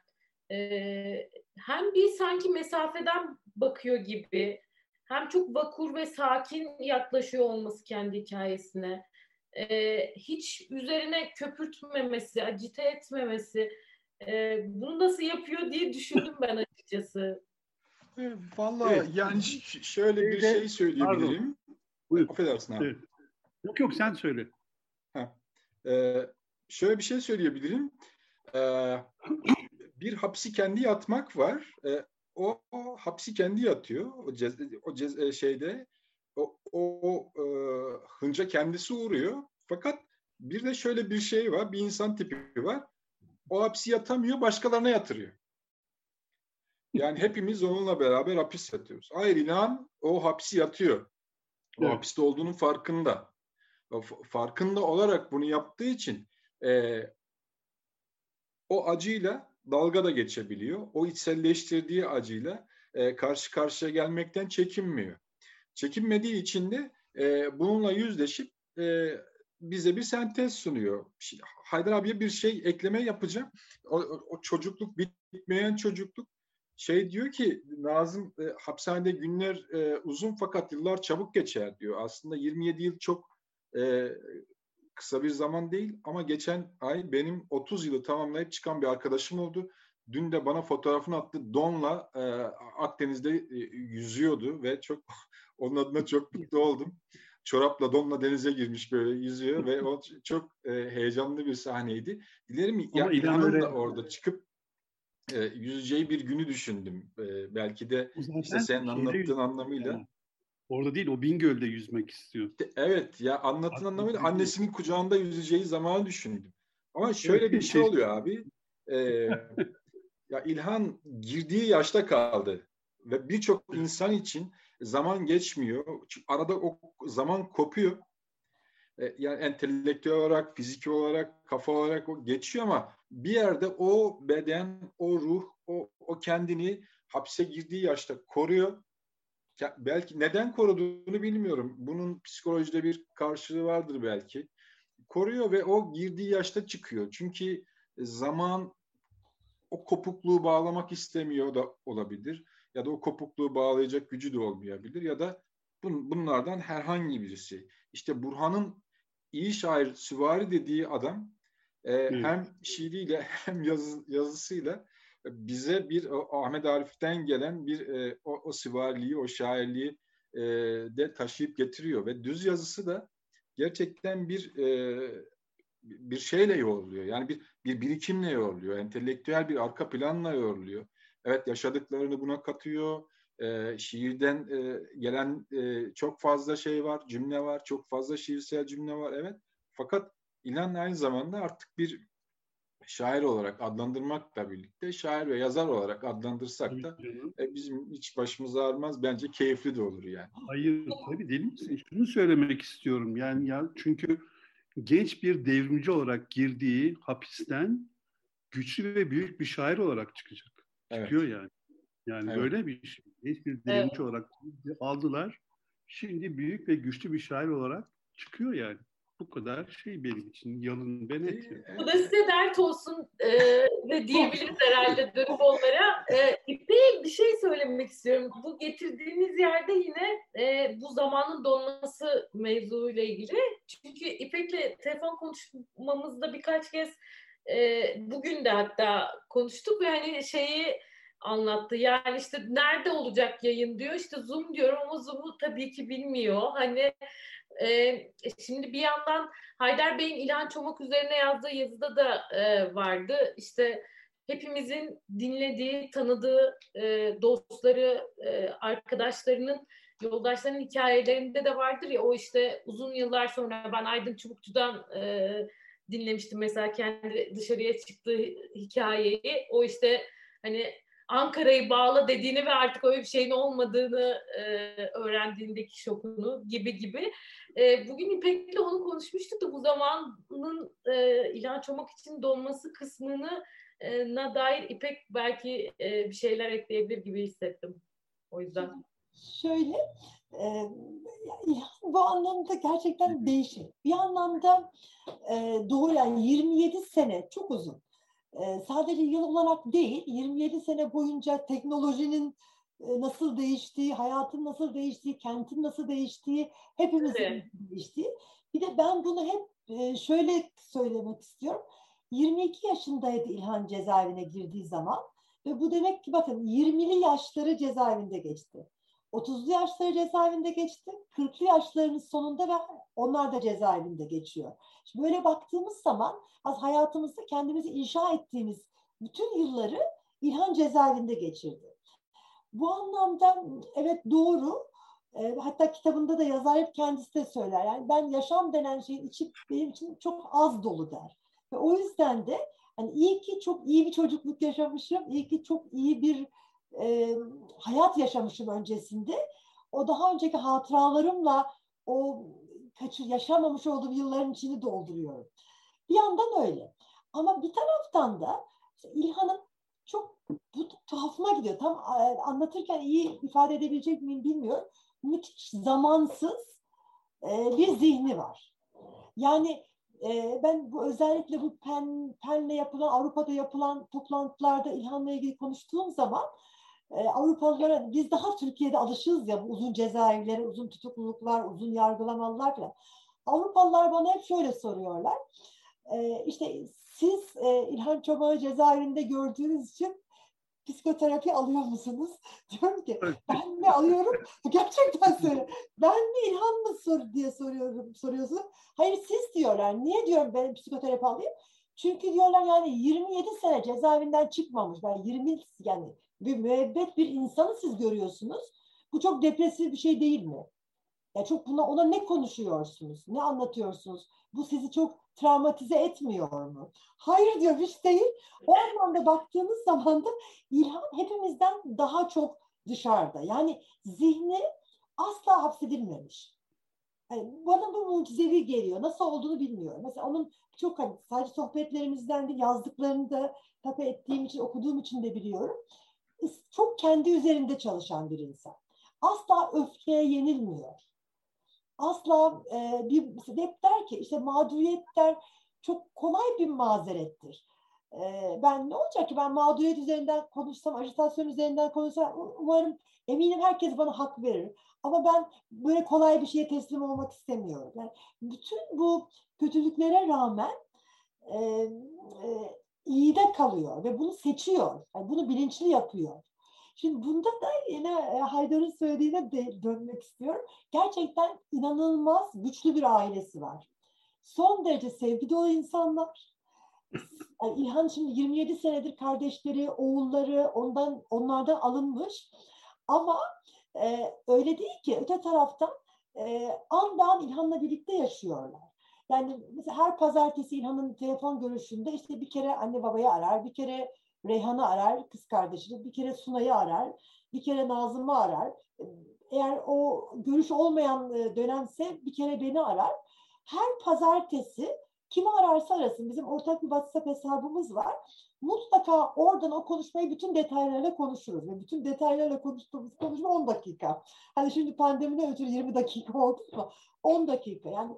e, hem bir sanki mesafeden bakıyor gibi hem çok vakur ve sakin yaklaşıyor olması kendi hikayesine. E, hiç üzerine köpürtmemesi, acite etmemesi e, bunu nasıl yapıyor diye düşündüm ben açıkçası.
Valla evet. yani şöyle bir şey söyleyebilirim.
Buyur. Affedersin abi. Evet. Yok yok sen söyle.
Ha. Ee, şöyle bir şey söyleyebilirim. Ee, bir hapsi kendi yatmak var. Ee, o, o hapsi kendi yatıyor. O, cez, o cez, şeyde o, o, o e, hınca kendisi uğruyor. Fakat bir de şöyle bir şey var. Bir insan tipi var. O hapsi yatamıyor, başkalarına yatırıyor. Yani hepimiz onunla beraber hapis yatıyoruz. Hayır inan o hapsi yatıyor. O evet. hapiste olduğunun farkında. O farkında olarak bunu yaptığı için e, o acıyla dalga da geçebiliyor. O içselleştirdiği acıyla e, karşı karşıya gelmekten çekinmiyor. Çekinmediği için de e, bununla yüzleşip e, bize bir sentez sunuyor. Haydar abiye bir şey ekleme yapacağım. O, o, o çocukluk bitmeyen çocukluk şey diyor ki Nazım e, hapishanede günler e, uzun fakat yıllar çabuk geçer diyor. Aslında 27 yıl çok e, kısa bir zaman değil ama geçen ay benim 30 yılı tamamlayıp çıkan bir arkadaşım oldu. Dün de bana fotoğrafını attı. Don'la e, Akdeniz'de e, yüzüyordu ve çok onun adına çok mutlu oldum. Çorapla donla denize girmiş böyle yüzüyor ve o çok e, heyecanlı bir sahneydi. Dilerim ya İlhan'ın da orada çıkıp e, yüzeceği bir günü düşündüm. E, belki de işte senin anlattığın anlamıyla. Yani.
Orada değil o Bingöl'de yüzmek istiyor.
Evet ya anlattığın anlamıyla annesinin kucağında yüzeceği zamanı düşündüm. Ama şöyle bir şey oluyor abi. E, ya İlhan girdiği yaşta kaldı ve birçok insan için zaman geçmiyor. Arada o zaman kopuyor. E, yani entelektüel olarak, fiziki olarak, kafa olarak o geçiyor ama bir yerde o beden, o ruh, o, o kendini hapse girdiği yaşta koruyor. Belki neden koruduğunu bilmiyorum. Bunun psikolojide bir karşılığı vardır belki. koruyor ve o girdiği yaşta çıkıyor. Çünkü zaman o kopukluğu bağlamak istemiyor da olabilir. Ya da o kopukluğu bağlayacak gücü de olmayabilir. Ya da bun, bunlardan herhangi birisi. İşte Burhan'ın iyi şair süvari dediği adam e, evet. hem şiiriyle hem yazı, yazısıyla bize bir o, Ahmet Arif'ten gelen bir e, o, o süvariliği, o şairliği e, de taşıyıp getiriyor ve düz yazısı da gerçekten bir e, bir şeyle yoğruluyor. Yani bir bir birikimle yoğruluyor. Entelektüel bir arka planla yoğruluyor. Evet yaşadıklarını buna katıyor. E, şiirden e, gelen e, çok fazla şey var, cümle var, çok fazla şiirsel cümle var. Evet. Fakat İlhan aynı zamanda artık bir şair olarak adlandırmakla birlikte şair ve yazar olarak adlandırsak da e, bizim hiç başımız ağrımaz. Bence keyifli de olur yani.
Hayır tabii deli misin? Şunu söylemek istiyorum. Yani ya çünkü genç bir devrimci olarak girdiği hapisten güçlü ve büyük bir şair olarak çıkacak. Evet. Çıkıyor yani. Yani evet. böyle bir şey. Genç bir devrimci evet. olarak aldılar. Şimdi büyük ve güçlü bir şair olarak çıkıyor yani bu kadar şey benim için yalın ve net.
Bu da size dert olsun e, ve diyebiliriz herhalde dönüp onlara. E, İpek'e bir şey söylemek istiyorum. Bu getirdiğiniz yerde yine e, bu zamanın donması mevzuyla ilgili. Çünkü İpek'le telefon konuşmamızda birkaç kez e, bugün de hatta konuştuk ve hani şeyi anlattı. Yani işte nerede olacak yayın diyor. İşte Zoom diyorum ama Zoom'u tabii ki bilmiyor. Hani e, şimdi bir yandan Haydar Bey'in İlhan Çomak üzerine yazdığı yazıda da e, vardı. İşte hepimizin dinlediği, tanıdığı e, dostları, e, arkadaşlarının, yoldaşlarının hikayelerinde de vardır ya o işte uzun yıllar sonra ben Aydın Çubukçu'dan e, dinlemiştim mesela kendi dışarıya çıktığı hikayeyi. O işte hani Ankara'yı bağla dediğini ve artık öyle bir şeyin olmadığını e, öğrendiğindeki şokunu gibi gibi. E, bugün İpek'le onu konuşmuştuk da bu zamanın e, İlhan Çomak için donması kısmını na dair İpek belki e, bir şeyler ekleyebilir gibi hissettim. O yüzden.
Şöyle, e, bu anlamda gerçekten değişik. Bir anlamda e, doğru yani 27 sene çok uzun sadece yıl olarak değil, 27 sene boyunca teknolojinin nasıl değiştiği, hayatın nasıl değiştiği, kentin nasıl değiştiği, hepimizin evet. değiştiği. Bir de ben bunu hep şöyle söylemek istiyorum. 22 yaşındaydı İlhan cezaevine girdiği zaman ve bu demek ki bakın 20'li yaşları cezaevinde geçti. 30'lu yaşları cezaevinde geçti. 40'lı yaşlarının sonunda ve onlar da cezaevinde geçiyor. Şimdi böyle baktığımız zaman az hayatımızda kendimizi inşa ettiğimiz bütün yılları İlhan cezaevinde geçirdi. Bu anlamda evet doğru. E, hatta kitabında da yazar hep kendisi de söyler. Yani ben yaşam denen şeyin içi benim için çok az dolu der. Ve o yüzden de hani iyi ki çok iyi bir çocukluk yaşamışım, iyi ki çok iyi bir e, hayat yaşamışım öncesinde. O daha önceki hatıralarımla o kaçır yaşamamış olduğum yılların içini dolduruyorum. Bir yandan öyle. Ama bir taraftan da İlhan'ın çok bu tuhafıma gidiyor. Tam anlatırken iyi ifade edebilecek miyim bilmiyorum. Müthiş zamansız e, bir zihni var. Yani e, ben bu özellikle bu pen penle yapılan Avrupa'da yapılan toplantılarda İlhan'la ilgili konuştuğum zaman e, Avrupalılara biz daha Türkiye'de alışığız ya bu uzun cezaevleri, uzun tutukluluklar, uzun yargılamalar falan. Avrupalılar bana hep şöyle soruyorlar. E, işte siz e, İlhan Çoban'ı cezaevinde gördüğünüz için psikoterapi alıyor musunuz? Diyorum ki ben mi alıyorum? Gerçekten söyle. Ben mi İlhan mı sor diye soruyorum soruyorsun. Hayır siz diyorlar. Niye diyorum ben psikoterapi alayım? Çünkü diyorlar yani 27 sene cezaevinden çıkmamış. Ben 20 yani bir müebbet bir insanı siz görüyorsunuz. Bu çok depresif bir şey değil mi? Ya çok buna ona ne konuşuyorsunuz? Ne anlatıyorsunuz? Bu sizi çok travmatize etmiyor mu? Hayır diyor hiç değil. O anlamda baktığınız zaman da ilham hepimizden daha çok dışarıda. Yani zihni asla hapsedilmemiş. Yani bana bu mucizevi geliyor. Nasıl olduğunu bilmiyorum. Mesela onun çok hani sadece sohbetlerimizden değil yazdıklarını da tabii ettiğim için okuduğum için de biliyorum çok kendi üzerinde çalışan bir insan. Asla öfkeye yenilmiyor. asla e, bir hep der ki işte mağduriyetler çok kolay bir mazerettir. E, ben ne olacak ki ben mağduriyet üzerinden konuşsam, ajitasyon üzerinden konuşsam umarım eminim herkes bana hak verir. Ama ben böyle kolay bir şeye teslim olmak istemiyorum. Yani bütün bu kötülüklere rağmen e, e, iyide kalıyor ve bunu seçiyor. Yani bunu bilinçli yapıyor. Şimdi bunda da yine e, Haydar'ın söylediğine de dönmek istiyorum. Gerçekten inanılmaz güçlü bir ailesi var. Son derece sevgi dolu insanlar. Yani İlhan şimdi 27 senedir kardeşleri, oğulları ondan onlardan alınmış. Ama e, öyle değil ki öte taraftan e, an İlhan'la birlikte yaşıyorlar. Yani mesela her pazartesi İlhan'ın telefon görüşünde işte bir kere anne babayı arar, bir kere Reyhan'ı arar, kız kardeşini, bir kere Sunay'ı arar, bir kere Nazım'ı arar. Eğer o görüş olmayan e, dönemse bir kere beni arar. Her pazartesi kimi ararsa arasın bizim ortak bir WhatsApp hesabımız var. Mutlaka oradan o konuşmayı bütün detaylarıyla konuşuruz. Ve bütün detaylarıyla konuştuğumuz konuşma 10 dakika. Hani şimdi pandemiden ötürü 20 dakika oldu ama 10 dakika. Yani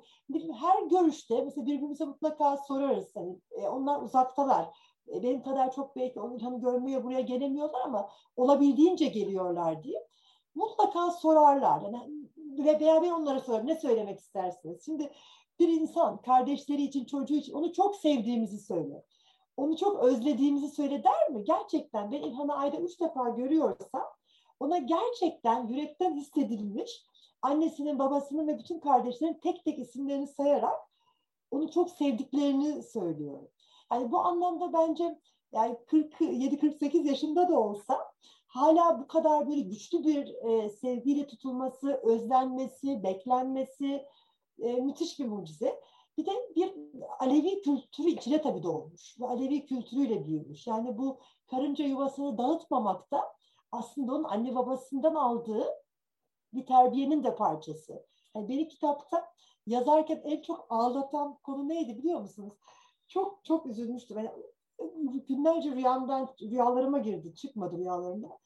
her görüşte mesela birbirimize mutlaka sorarız. Hani, e, onlar uzaktalar e, benim kadar çok belki onu görmeye buraya gelemiyorlar ama olabildiğince geliyorlar diye mutlaka sorarlar. Yani, ve veya ben onlara sorarım ne söylemek istersiniz? Şimdi bir insan kardeşleri için, çocuğu için onu çok sevdiğimizi söyle. Onu çok özlediğimizi söyle der mi? Gerçekten ben İlhan'ı ayda üç defa görüyorsam ona gerçekten yürekten hissedilmiş annesinin, babasının ve bütün kardeşlerin tek tek isimlerini sayarak onu çok sevdiklerini söylüyorum. Yani bu anlamda bence yani 47-48 yaşında da olsa hala bu kadar böyle güçlü bir e, sevgiyle tutulması, özlenmesi, beklenmesi e, müthiş bir mucize. Bir de bir Alevi kültürü içine tabii doğmuş. Ve Alevi kültürüyle büyümüş. Yani bu karınca yuvasını dağıtmamakta aslında onun anne babasından aldığı bir terbiyenin de parçası. Yani beni kitapta yazarken en çok ağlatan konu neydi biliyor musunuz? çok çok üzülmüştüm. Yani, günlerce rüyamdan, rüyalarıma girdi. Çıkmadı rüyalarımda.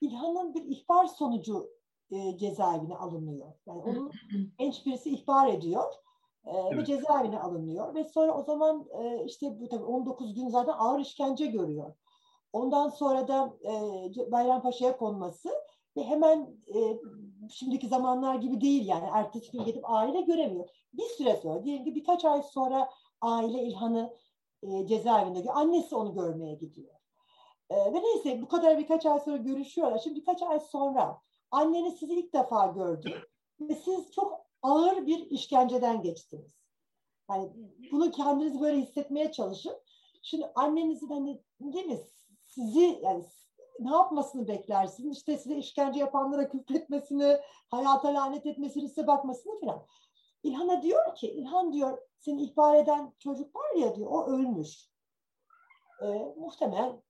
İlhan'ın bir ihbar sonucu e, cezaevine alınıyor. Yani onun genç birisi ihbar ediyor. E, evet. ve cezaevine alınıyor ve sonra o zaman e, işte bu tabii 19 gün zaten ağır işkence görüyor. Ondan sonra da e, Bayrampaşa'ya konması ve hemen e, şimdiki zamanlar gibi değil yani ertesi gün gidip aile göremiyor. Bir süre sonra diyelim ki birkaç ay sonra aile İlhan'ı e, cezaevinde. Annesi onu görmeye gidiyor. E, ve neyse bu kadar birkaç ay sonra görüşüyorlar. Şimdi birkaç ay sonra anneniz sizi ilk defa gördü ve siz çok ağır bir işkenceden geçtiniz. Yani bunu kendiniz böyle hissetmeye çalışın. Şimdi annenizin hani değil mi sizi yani ne yapmasını beklersiniz? İşte size işkence yapanlara küfretmesini, hayata lanet etmesini, size bakmasını falan. İlhan'a diyor ki, İlhan diyor seni ihbar eden çocuk var ya diyor, o ölmüş. E, muhtemelen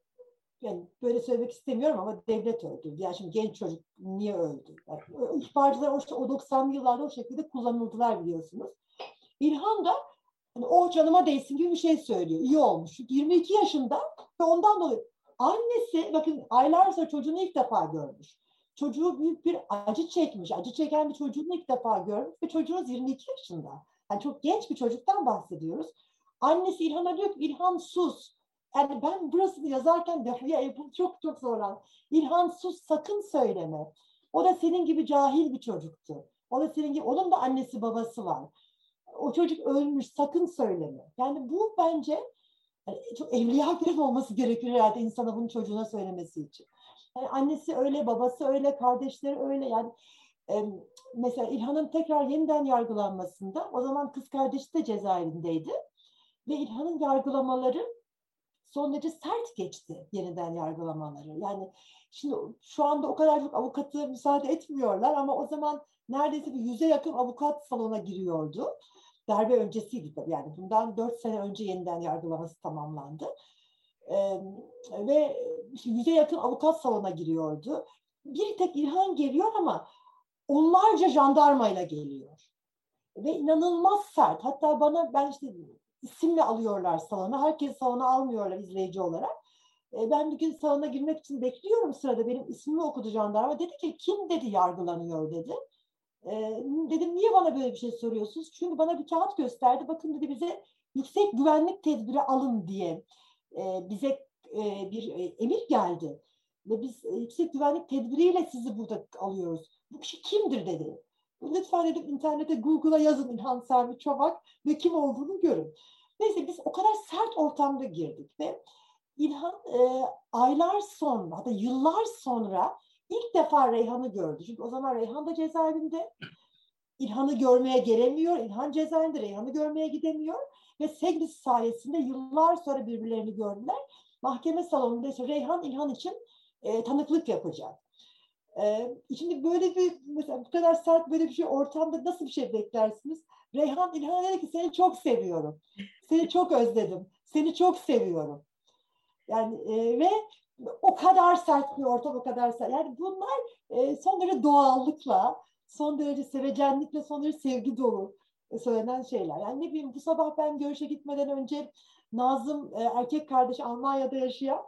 yani böyle söylemek istemiyorum ama devlet öldürdü. Yani şimdi genç çocuk niye öldü? Yani, ihbarcılar o, o 90'lı yıllarda o şekilde kullanıldılar biliyorsunuz. İlhan da hani, o canıma değsin gibi bir şey söylüyor. İyi olmuş. 22 yaşında ve ondan dolayı annesi bakın aylar sonra çocuğunu ilk defa görmüş çocuğu büyük bir acı çekmiş. Acı çeken bir çocuğunu ilk defa görmüş ve çocuğunuz 22 yaşında. Yani çok genç bir çocuktan bahsediyoruz. Annesi İlhan'a diyor ki İlhan sus. Yani ben burasını yazarken defiye yapıp çok çok zorlan. İlhan sus sakın söyleme. O da senin gibi cahil bir çocuktu. O da senin gibi, onun da annesi babası var. O çocuk ölmüş sakın söyleme. Yani bu bence çok evliya bir olması gerekir herhalde insana bunu çocuğuna söylemesi için. Yani annesi öyle, babası öyle, kardeşleri öyle. Yani mesela İlhan'ın tekrar yeniden yargılanmasında o zaman kız kardeşi de cezaevindeydi. Ve İlhan'ın yargılamaları son derece sert geçti yeniden yargılamaları. Yani şimdi şu anda o kadar çok avukatı müsaade etmiyorlar ama o zaman neredeyse bir yüze yakın avukat salona giriyordu. Darbe öncesiydi tabii yani bundan dört sene önce yeniden yargılaması tamamlandı. Ee, ve yüze yakın avukat salona giriyordu. Bir tek İlhan geliyor ama onlarca jandarmayla geliyor. Ve inanılmaz sert. Hatta bana ben işte isimle alıyorlar salona. Herkes salona almıyorlar izleyici olarak. E, ben bir gün salona girmek için bekliyorum sırada. Benim ismimi okudu jandarma. Dedi ki kim dedi yargılanıyor dedi. E, dedim niye bana böyle bir şey soruyorsunuz? Çünkü bana bir kağıt gösterdi. Bakın dedi bize yüksek güvenlik tedbiri alın diye e, bize e, bir e, emir geldi. Ve biz e, yüksek güvenlik tedbiriyle sizi burada alıyoruz. Bu kişi kimdir dedi. Lütfen dedim internete Google'a yazın İlhan Selvi Çomak ve kim olduğunu görün. Neyse biz o kadar sert ortamda girdik ve İlhan e, aylar sonra hatta yıllar sonra ilk defa Reyhan'ı gördü. Çünkü o zaman Reyhan da cezaevinde. İlhan'ı görmeye gelemiyor. İlhan cezaevinde Reyhan'ı görmeye gidemiyor. Ve sevgilisi sayesinde yıllar sonra birbirlerini gördüler. Mahkeme salonunda işte Reyhan İlhan için e, tanıklık yapacak. E, şimdi böyle bir mesela bu kadar sert böyle bir şey ortamda nasıl bir şey beklersiniz? Reyhan İlhan dedi ki seni çok seviyorum. Seni çok özledim. Seni çok seviyorum. Yani e, ve o kadar sert bir ortam, o kadar sert. Yani bunlar e, son derece doğallıkla, son derece sevecenlikle, son derece sevgi dolu söylenen şeyler. Yani ne bileyim bu sabah ben görüşe gitmeden önce Nazım e, erkek kardeşi Almanya'da yaşayan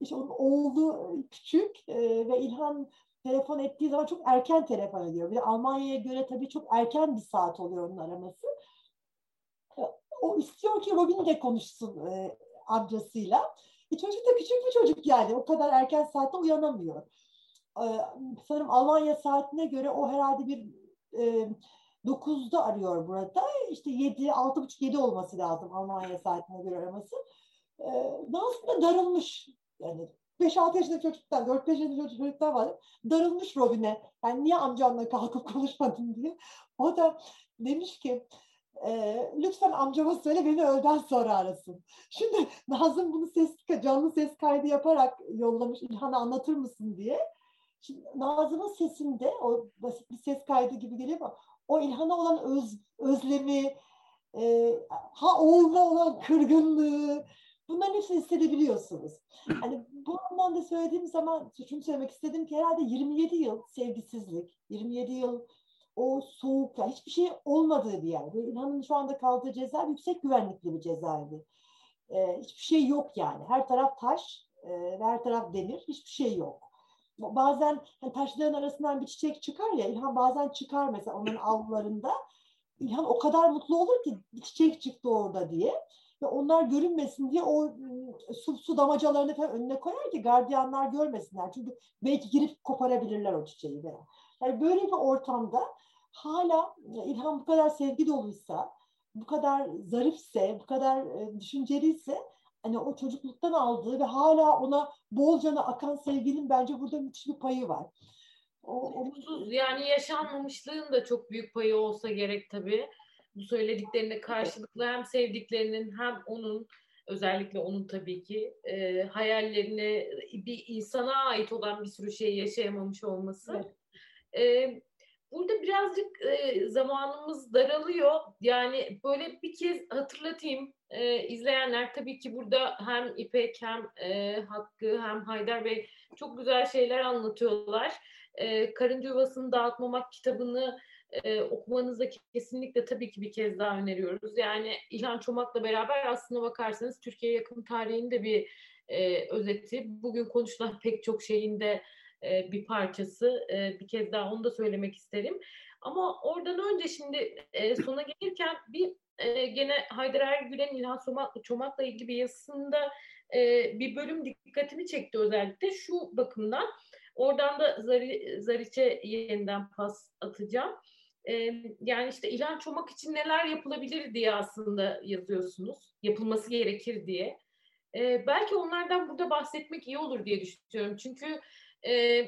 işte onun oğlu küçük e, ve İlhan telefon ettiği zaman çok erken telefon ediyor. Bir Almanya'ya göre tabii çok erken bir saat oluyor onun araması. O istiyor ki Robin de konuşsun e, amcasıyla. E, çocuk da küçük bir çocuk yani. O kadar erken saatte uyanamıyor. E, sanırım Almanya saatine göre o herhalde bir e, 9'da arıyor burada. İşte 7, 6.30, 7 olması lazım Almanya saatine göre araması. E, Nazım da darılmış. Yani 5-6 yaşında çocuklar, 4-5 yaşında çocuklar var. Darılmış Robin'e. Yani niye amcamla kalkıp konuşmadın diye. O da demiş ki e, lütfen amcama söyle beni öğleden sonra arasın. Şimdi Nazım bunu ses, canlı ses kaydı yaparak yollamış İlhan'a anlatır mısın diye. Şimdi Nazım'ın sesinde o basit bir ses kaydı gibi geliyor ama o İlhan'a olan öz, özlemi, e, ha oğluna olan kırgınlığı, Bunların hepsini hissedebiliyorsunuz. Hani bu anlamda söylediğim zaman şunu söylemek istedim ki herhalde 27 yıl sevgisizlik, 27 yıl o soğukla hiçbir şey olmadığı bir yer. Ve İlhan'ın şu anda kaldığı cezaevi yüksek güvenlikli bir cezaevi. Ee, hiçbir şey yok yani. Her taraf taş e, ve her taraf demir. Hiçbir şey yok. Bazen hani taşların arasından bir çiçek çıkar ya İlhan bazen çıkar mesela onun avlularında. İlhan o kadar mutlu olur ki çiçek çıktı orada diye ve onlar görünmesin diye o su, su damacalarını falan önüne koyar ki gardiyanlar görmesinler. Çünkü belki girip koparabilirler o çiçeği veya. Yani böyle bir ortamda hala İlhan bu kadar sevgi doluysa, bu kadar zarifse, bu kadar düşünceliyse hani o çocukluktan aldığı ve hala ona bolcana akan sevginin bence burada müthiş bir payı var.
O, o... Yani yaşanmamışlığın da çok büyük payı olsa gerek tabii bu söylediklerine karşılıklı hem sevdiklerinin hem onun özellikle onun tabii ki e, hayallerine bir insana ait olan bir sürü şey yaşayamamış olması. Evet. E, burada birazcık e, zamanımız daralıyor. Yani böyle bir kez hatırlatayım e, izleyenler tabii ki burada hem İpek hem e, Hakkı hem Haydar Bey çok güzel şeyler anlatıyorlar. E, Karınca Yuvası'nı Dağıtmamak kitabını e, okumanızı kesinlikle tabii ki bir kez daha öneriyoruz. Yani İlhan Çomak'la beraber aslında bakarsanız Türkiye yakın tarihinde bir e, özeti. Bugün konuşulan pek çok şeyin de e, bir parçası. E, bir kez daha onu da söylemek isterim. Ama oradan önce şimdi e, sona gelirken bir e, gene Haydar Ergülen İlhan Çomak, Çomak'la ilgili bir yazısında e, bir bölüm dikkatimi çekti özellikle şu bakımdan. Oradan da Zari, Zariç'e yeniden pas atacağım yani işte ilan çomak için neler yapılabilir diye aslında yazıyorsunuz. Yapılması gerekir diye. E, belki onlardan burada bahsetmek iyi olur diye düşünüyorum. Çünkü e,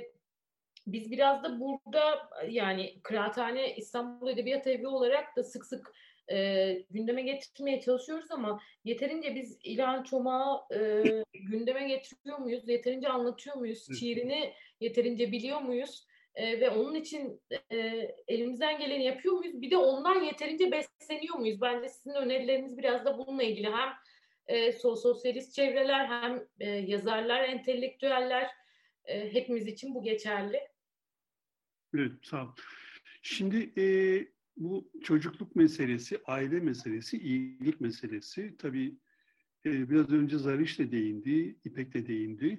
biz biraz da burada yani Kıraathane İstanbul Edebiyat Evi olarak da sık sık e, gündeme getirmeye çalışıyoruz ama yeterince biz İlhan Çomak'ı e, gündeme getiriyor muyuz? Yeterince anlatıyor muyuz? Şiirini yeterince biliyor muyuz? E, ve onun için e, elimizden geleni yapıyor muyuz? Bir de ondan yeterince besleniyor muyuz? Bence sizin önerileriniz biraz da bununla ilgili. Hem e, sosyalist çevreler hem e, yazarlar, entelektüeller e, hepimiz için bu geçerli.
Evet, sağ ol. Şimdi e, bu çocukluk meselesi, aile meselesi, iyilik meselesi tabii biraz önce Zariş de değindi, İpek de değindi.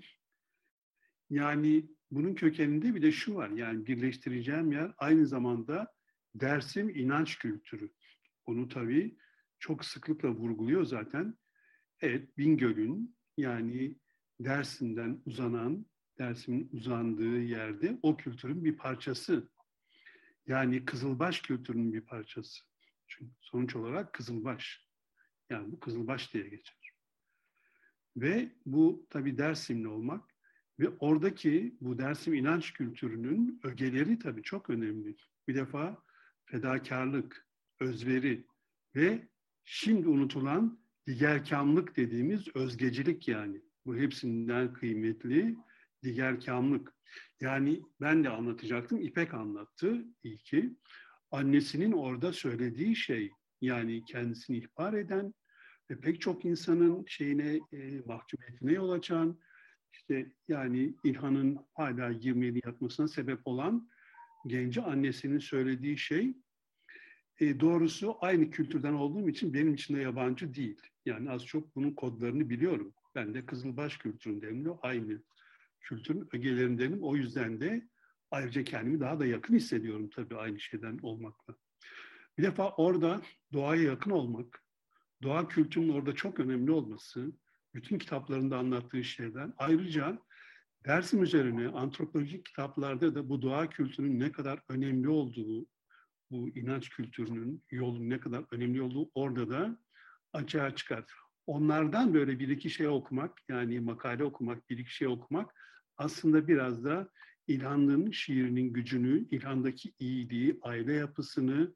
Yani bunun kökeninde bir de şu var. Yani birleştireceğim yer aynı zamanda Dersim inanç kültürü. Onu tabii çok sıklıkla vurguluyor zaten. Evet, Bingöl'ün yani Dersim'den uzanan, Dersim'in uzandığı yerde o kültürün bir parçası. Yani Kızılbaş kültürünün bir parçası. Çünkü sonuç olarak Kızılbaş. Yani bu Kızılbaş diye geçer. Ve bu tabii Dersimli olmak ve oradaki bu Dersim inanç kültürünün ögeleri tabii çok önemli. Bir defa fedakarlık, özveri ve şimdi unutulan digerkamlık dediğimiz özgecilik yani. Bu hepsinden kıymetli digerkamlık. Yani ben de anlatacaktım, İpek anlattı iyi ki. Annesinin orada söylediği şey, yani kendisini ihbar eden ve pek çok insanın şeyine, e, mahcubiyetine yol açan, işte yani İlhan'ın hala 27 yatmasına sebep olan genci annesinin söylediği şey e, doğrusu aynı kültürden olduğum için benim için de yabancı değil. Yani az çok bunun kodlarını biliyorum. Ben de Kızılbaş kültüründenim de aynı kültürün ögelerindenim. O yüzden de ayrıca kendimi daha da yakın hissediyorum tabii aynı şeyden olmakla. Bir defa orada doğaya yakın olmak, doğa kültürünün orada çok önemli olması, bütün kitaplarında anlattığı şeyden. Ayrıca Dersim üzerine antropolojik kitaplarda da bu doğa kültürünün ne kadar önemli olduğu, bu inanç kültürünün yolun ne kadar önemli olduğu orada da açığa çıkar. Onlardan böyle bir iki şey okumak, yani makale okumak, bir iki şey okumak aslında biraz da İlhan'ın şiirinin gücünü, İlhan'daki iyiliği, aile yapısını,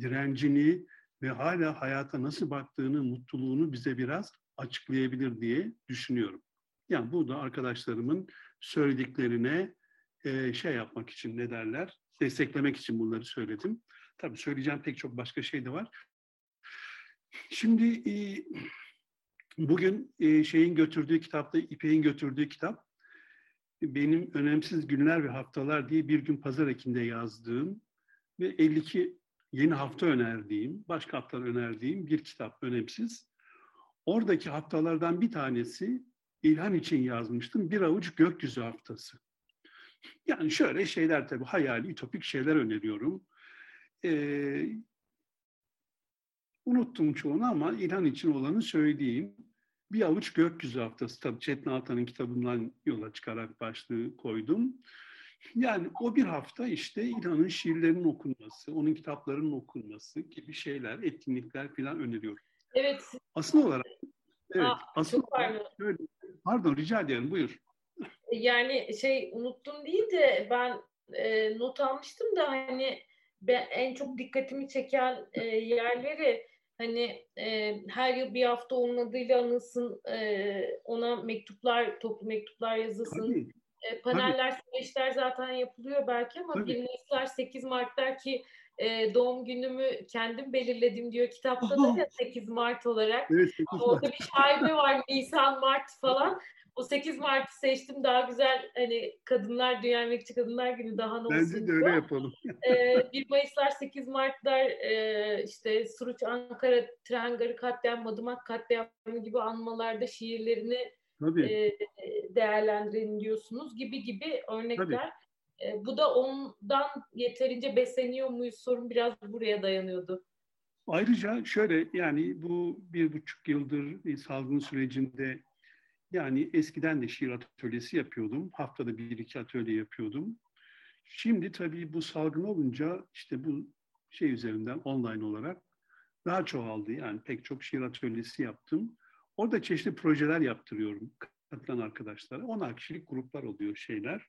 direncini ve hala hayata nasıl baktığını, mutluluğunu bize biraz açıklayabilir diye düşünüyorum. Yani bu da arkadaşlarımın söylediklerine e, şey yapmak için ne derler, desteklemek için bunları söyledim. Tabii söyleyeceğim pek çok başka şey de var. Şimdi e, bugün e, şeyin götürdüğü kitapta, İpek'in götürdüğü kitap benim Önemsiz Günler ve Haftalar diye bir gün pazar ekinde yazdığım ve 52 yeni hafta önerdiğim, başka haftalar önerdiğim bir kitap önemsiz. Oradaki haftalardan bir tanesi İlhan için yazmıştım. Bir avuç gökyüzü haftası. Yani şöyle şeyler tabii hayali, ütopik şeyler öneriyorum. Ee, unuttum çoğunu ama İlhan için olanı söyleyeyim. Bir avuç gökyüzü haftası tabii Çetin Altan'ın kitabından yola çıkarak başlığı koydum. Yani o bir hafta işte İlhan'ın şiirlerinin okunması, onun kitaplarının okunması gibi şeyler, etkinlikler falan öneriyorum.
Evet.
Asıl olarak evet, Aa, asıl olarak şöyle, pardon rica ederim buyur.
Yani şey unuttum değil de ben e, not almıştım da hani ben en çok dikkatimi çeken e, yerleri hani e, her yıl bir hafta onun adıyla anılsın, e, ona mektuplar, toplu mektuplar yazılsın. E, paneller, Tabii. süreçler zaten yapılıyor belki ama Tabii. 1 Mayıslar, 8 Mart'lar ki e, doğum günümü kendim belirledim diyor kitapta da ya 8 Mart olarak. Evet, 8 Mart. Orada bir şaibe var Nisan, Mart falan. O 8 Mart'ı seçtim daha güzel hani kadınlar Dünya Emekçi Kadınlar Günü daha ne olsun.
Bence de öyle yapalım.
ee, 1 Mayıslar 8 Mart'lar e, işte Suruç Ankara tren garı katliam Madımak katliamı gibi anmalarda şiirlerini e, değerlendirin diyorsunuz gibi gibi örnekler. E, bu da ondan yeterince besleniyor muyuz sorun biraz buraya dayanıyordu.
Ayrıca şöyle yani bu bir buçuk yıldır salgın sürecinde yani eskiden de şiir atölyesi yapıyordum. Haftada bir iki atölye yapıyordum. Şimdi tabii bu salgın olunca işte bu şey üzerinden online olarak daha çoğaldı. Yani pek çok şiir atölyesi yaptım. Orada çeşitli projeler yaptırıyorum katılan arkadaşlara. 10 kişilik gruplar oluyor şeyler.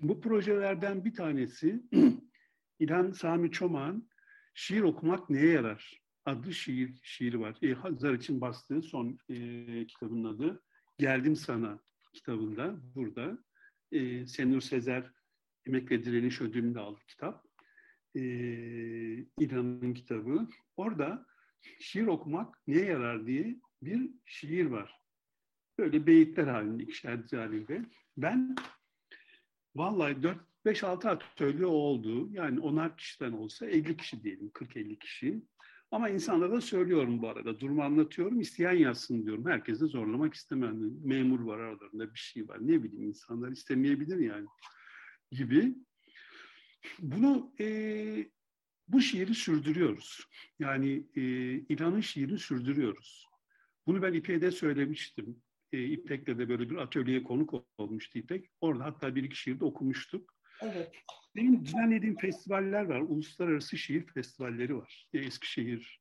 Bu projelerden bir tanesi İlhan Sami Çomak'ın Şiir Okumak Neye Yarar? adlı şiir şiiri var. E, Hazar için bastığı son e, kitabın adı Geldim Sana kitabında burada. E, Senur Sezer Emek ve Direniş Ödülünü de aldı kitap. E, İlhan'ın kitabı. Orada şiir okumak neye yarar diye bir şiir var. Böyle beyitler halinde, ikişer halinde. Ben vallahi 4-5-6 atölye oldu. Yani onar kişiden olsa 50 kişi diyelim, 40-50 kişi. Ama insanlara da söylüyorum bu arada. Durumu anlatıyorum. isteyen yazsın diyorum. Herkese zorlamak istemem. Memur var aralarında bir şey var. Ne bileyim insanlar istemeyebilir yani gibi. Bunu e, bu şiiri sürdürüyoruz. Yani e, İlhan'ın şiirini sürdürüyoruz. Bunu ben İpek'e de söylemiştim. E, İpek'le de böyle bir atölyeye konuk olmuştu İpek. Orada hatta bir iki şiir de okumuştuk.
Evet.
Benim düzenlediğim festivaller var. Uluslararası şiir festivalleri var. Eskişehir,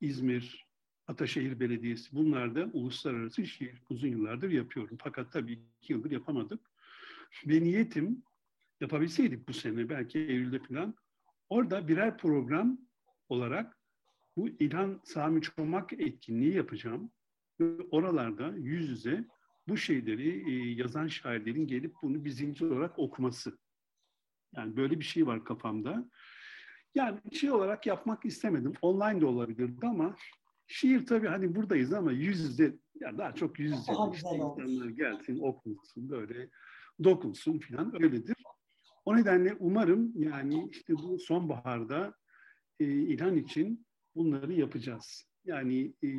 İzmir, Ataşehir Belediyesi. Bunlarda uluslararası şiir uzun yıllardır yapıyorum. Fakat tabii iki yıldır yapamadık. Ve niyetim yapabilseydik bu sene belki Eylül'de falan orada birer program olarak bu İlhan Sami Çomak etkinliği yapacağım. Ve oralarda yüz yüze bu şeyleri e, yazan şairlerin gelip bunu bir zincir olarak okuması. Yani böyle bir şey var kafamda. Yani şey olarak yapmak istemedim. Online de olabilirdi ama şiir tabii hani buradayız ama yüz yüze yani daha çok yüz yüze işte insanlar gelsin okunsun böyle dokunsun filan öyledir. O nedenle umarım yani işte bu sonbaharda e, İlhan için bunları yapacağız. Yani e,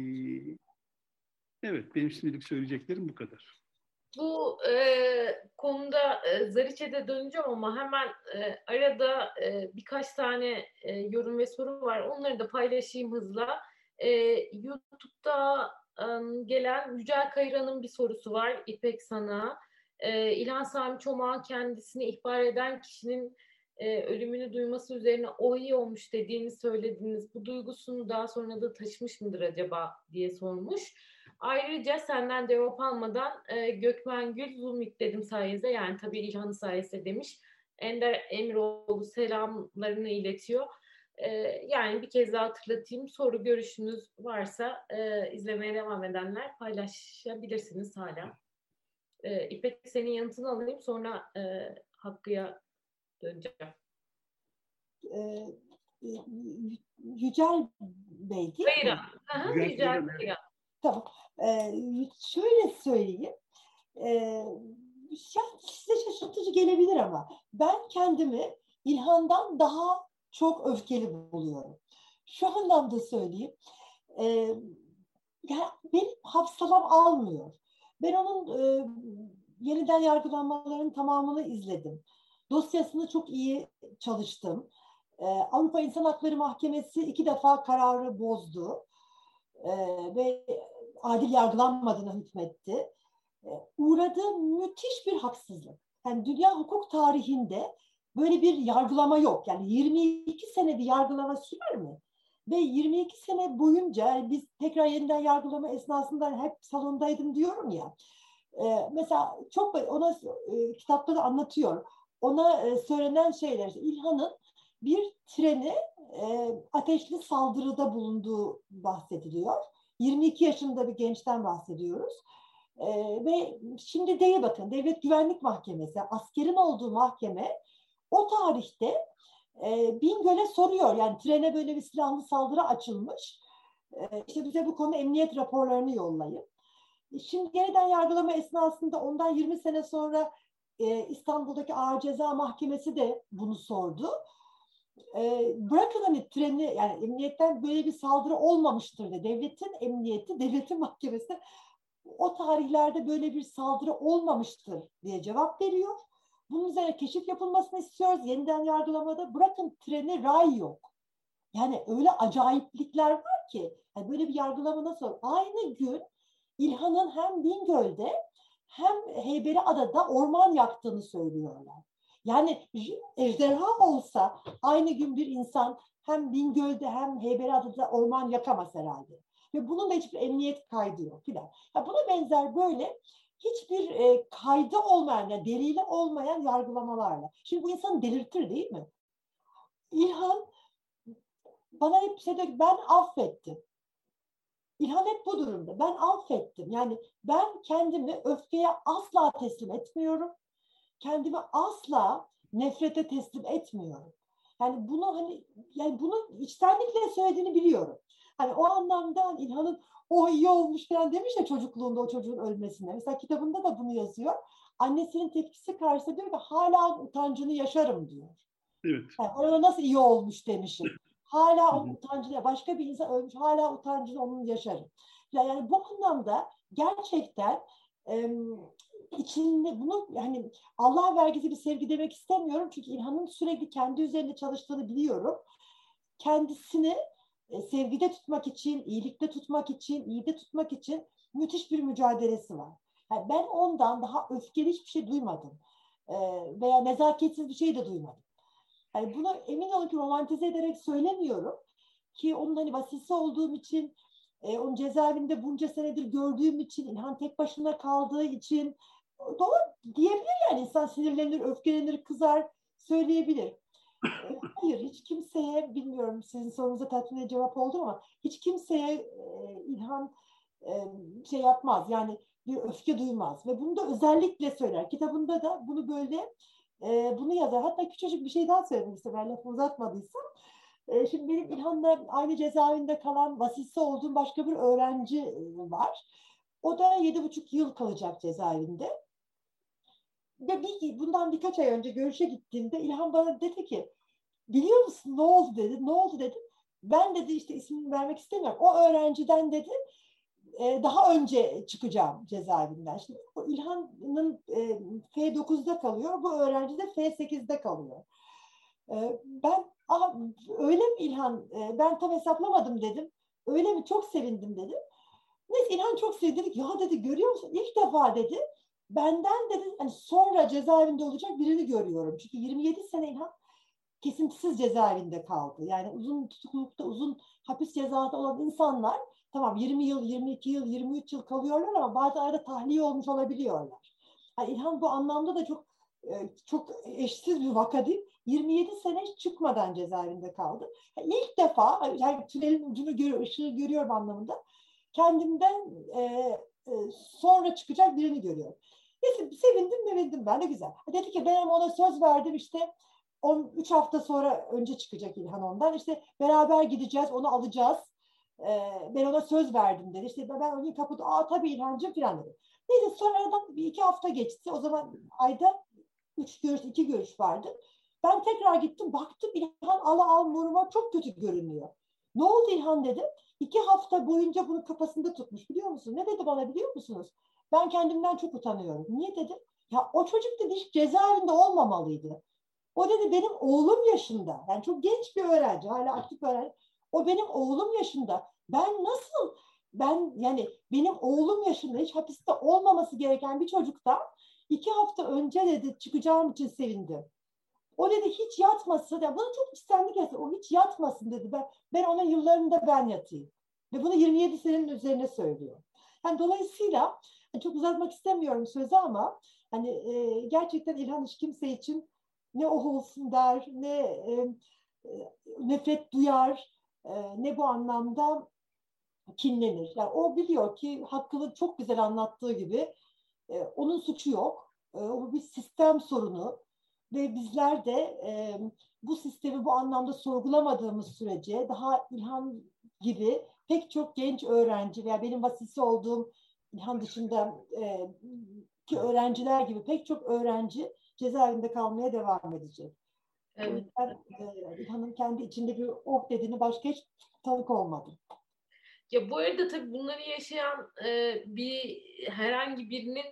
evet benim şimdilik söyleyeceklerim bu kadar.
Bu e, konuda e, Zariç'e döneceğim ama hemen e, arada e, birkaç tane e, yorum ve soru var. Onları da paylaşayım hızla. E, YouTube'da e, gelen Yücel Kayıran'ın bir sorusu var İpek sana. E, İlhan Sami Çomak'ın kendisini ihbar eden kişinin e, ölümünü duyması üzerine o iyi olmuş dediğini söylediniz. Bu duygusunu daha sonra da taşımış mıdır acaba diye sormuş. Ayrıca senden cevap almadan e, Gökmen Gül Zoom yükledim sayesinde yani tabii İlhan'ın sayesinde demiş. Ender Emiroğlu selamlarını iletiyor. E, yani bir kez daha hatırlatayım. Soru görüşünüz varsa e, izlemeye devam edenler paylaşabilirsiniz hala. E, İpek senin yanıtını alayım sonra e, Hakkı'ya döneceğim.
Ee, Yücel Bey değil
Kayıran.
mi?
Aha,
Yücel evet.
Kayıran.
Tamam. Ee, şöyle söyleyeyim. Ee, ya size şaşırtıcı gelebilir ama ben kendimi İlhan'dan daha çok öfkeli buluyorum. Şu anlamda söyleyeyim. Ee, ya benim hafsalam almıyor. Ben onun e, yeniden yargılanmaların tamamını izledim. Dosyasını çok iyi çalıştım. Ee, Avrupa İnsan Hakları Mahkemesi iki defa kararı bozdu. Ee, ve adil yargılanmadığına hükmetti. Ee, uğradığı müthiş bir haksızlık. Yani dünya hukuk tarihinde böyle bir yargılama yok. Yani 22 sene bir yargılama sürer mi? Ve 22 sene boyunca yani biz tekrar yeniden yargılama esnasında hep salondaydım diyorum ya. Ee, mesela çok ona e, kitapta da anlatıyor. Ona e, söylenen şeyler. işte İlhan'ın bir treni e, ateşli saldırıda bulunduğu bahsediliyor. 22 yaşında bir gençten bahsediyoruz. Ee, ve şimdi değil bakın Devlet Güvenlik Mahkemesi, askerin olduğu mahkeme o tarihte e, Bingöl'e soruyor. Yani trene böyle bir silahlı saldırı açılmış. E, işte bize bu konu emniyet raporlarını yollayın. Şimdi yeniden yargılama esnasında ondan 20 sene sonra e, İstanbul'daki Ağır Ceza Mahkemesi de bunu sordu. E, bırakın hani treni yani emniyetten böyle bir saldırı olmamıştır de devletin emniyeti, devletin mahkemesi o tarihlerde böyle bir saldırı olmamıştır diye cevap veriyor. Bunun üzerine keşif yapılmasını istiyoruz. Yeniden yargılamada bırakın treni ray yok. Yani öyle acayiplikler var ki yani böyle bir yargılama nasıl? Aynı gün İlhan'ın hem Bingöl'de hem Heybeliada'da orman yaktığını söylüyorlar. Yani ejderha olsa aynı gün bir insan hem Bingöl'de hem Heybeliada'da orman yakamaz herhalde. Ve bunun da hiçbir emniyet kaydı yok filan. Ya buna benzer böyle hiçbir e, kaydı olmayan, yani delili olmayan yargılamalarla. Şimdi bu insanı delirtir değil mi? İlhan bana hep şey diyor ki, ben affettim. İlhan hep bu durumda. Ben affettim. Yani ben kendimi öfkeye asla teslim etmiyorum. Kendimi asla nefrete teslim etmiyorum. Yani bunu hani yani bunu içtenlikle söylediğini biliyorum. Hani o anlamda İlhan'ın o iyi olmuş falan demiş ya çocukluğunda o çocuğun ölmesine. Mesela kitabında da bunu yazıyor. Annesinin tepkisi karşısında diyor ki hala utancını yaşarım diyor.
Evet.
Yani ona nasıl iyi olmuş demişim. Hala o utancını, başka bir insan ölmüş, hala utancını onun yaşarım. Yani bu anlamda gerçekten e, içinde bunu yani Allah vergisi bir sevgi demek istemiyorum. Çünkü İlhan'ın sürekli kendi üzerinde çalıştığını biliyorum. kendisini e, sevgide tutmak için, iyilikte tutmak için, iyide tutmak için müthiş bir mücadelesi var. Yani ben ondan daha öfkeli hiçbir şey duymadım. E, veya nezaketsiz bir şey de duymadım. Yani bunu emin olun ki romantize ederek söylemiyorum. Ki onun hani vasisi olduğum için, e, onun cezaevinde bunca senedir gördüğüm için, İlhan tek başına kaldığı için doğru diyebilir yani insan sinirlenir, öfkelenir, kızar söyleyebilir. E, hayır hiç kimseye bilmiyorum sizin sorunuza tatmin cevap oldu ama hiç kimseye e, İlhan e, şey yapmaz yani bir öfke duymaz ve bunu da özellikle söyler. Kitabında da bunu böyle e, bunu yazar. Hatta küçücük bir şey daha söylemek istedim. Ben lafı uzatmadıysam. E, şimdi benim İlhan'la aynı cezaevinde kalan vasisi olduğum başka bir öğrenci var. O da yedi buçuk yıl kalacak cezaevinde. Ve bir, bundan birkaç ay önce görüşe gittiğimde İlhan bana dedi ki biliyor musun ne oldu dedi. Ne oldu dedim. Ben dedi işte ismini vermek istemiyorum. O öğrenciden dedi e, daha önce çıkacağım cezaevinden. Şimdi bu İlhan'ın e, F9'da kalıyor, bu öğrenci de F8'de kalıyor. E, ben Aha, öyle mi İlhan? Ben tam hesaplamadım dedim. Öyle mi? Çok sevindim dedim. Neyse İlhan çok sevdi. Dedik, ya dedi görüyor musun? İlk defa dedi. Benden dedi hani sonra cezaevinde olacak birini görüyorum. Çünkü 27 sene İlhan kesintisiz cezaevinde kaldı. Yani uzun tutuklulukta, uzun hapis cezası olan insanlar tamam 20 yıl, 22 yıl, 23 yıl kalıyorlar ama bazı arada tahliye olmuş olabiliyorlar. Yani İlhan bu anlamda da çok e, çok eşsiz bir vaka değil. 27 sene çıkmadan cezaevinde kaldı. Yani ilk defa yani tünelin ucunu görüyor, ışığı görüyorum anlamında. Kendimden e, e, sonra çıkacak birini görüyorum. Neyse sevindim sevindim ben de güzel. Dedi ki ben ona söz verdim işte 13 hafta sonra önce çıkacak İlhan ondan. İşte beraber gideceğiz, onu alacağız. Ee, ben ona söz verdim dedi. İşte ben onu kapıda, aa tabii İlhancığım falan dedi. Neyse sonra aradan bir iki hafta geçti. O zaman ayda üç görüş, iki görüş vardı. Ben tekrar gittim, baktım İlhan ala al nuruma çok kötü görünüyor. Ne oldu İlhan dedim. İki hafta boyunca bunu kafasında tutmuş biliyor musun? Ne dedi bana biliyor musunuz? Ben kendimden çok utanıyorum. Niye dedim? Ya o çocuk dedi hiç cezaevinde olmamalıydı. O dedi benim oğlum yaşında. Yani çok genç bir öğrenci. Hala aktif öğrenci. O benim oğlum yaşında. Ben nasıl ben yani benim oğlum yaşında hiç hapiste olmaması gereken bir çocukta iki hafta önce dedi çıkacağım için sevindi. O dedi hiç yatmasın. Yani bunu çok içtenlik etsin. O hiç yatmasın dedi. Ben, ben ona yıllarında ben yatayım. Ve bunu 27 senenin üzerine söylüyor. Yani dolayısıyla çok uzatmak istemiyorum sözü ama hani e, gerçekten İlhan hiç kimse için ne o olsun der, ne e, e, nefret duyar, e, ne bu anlamda kinlenir. Yani o biliyor ki hakkını çok güzel anlattığı gibi e, onun suçu yok. E, o bir sistem sorunu ve bizler de e, bu sistemi bu anlamda sorgulamadığımız sürece daha İlhan gibi pek çok genç öğrenci veya benim vasisi olduğum İlhan dışında e, ki öğrenciler gibi pek çok öğrenci cezaevinde kalmaya devam edecek. Evet. Ben e, İlhan'ın kendi içinde bir oh dediğini başka hiç tanık olmadım.
Ya bu arada tabii bunları yaşayan e, bir herhangi birinin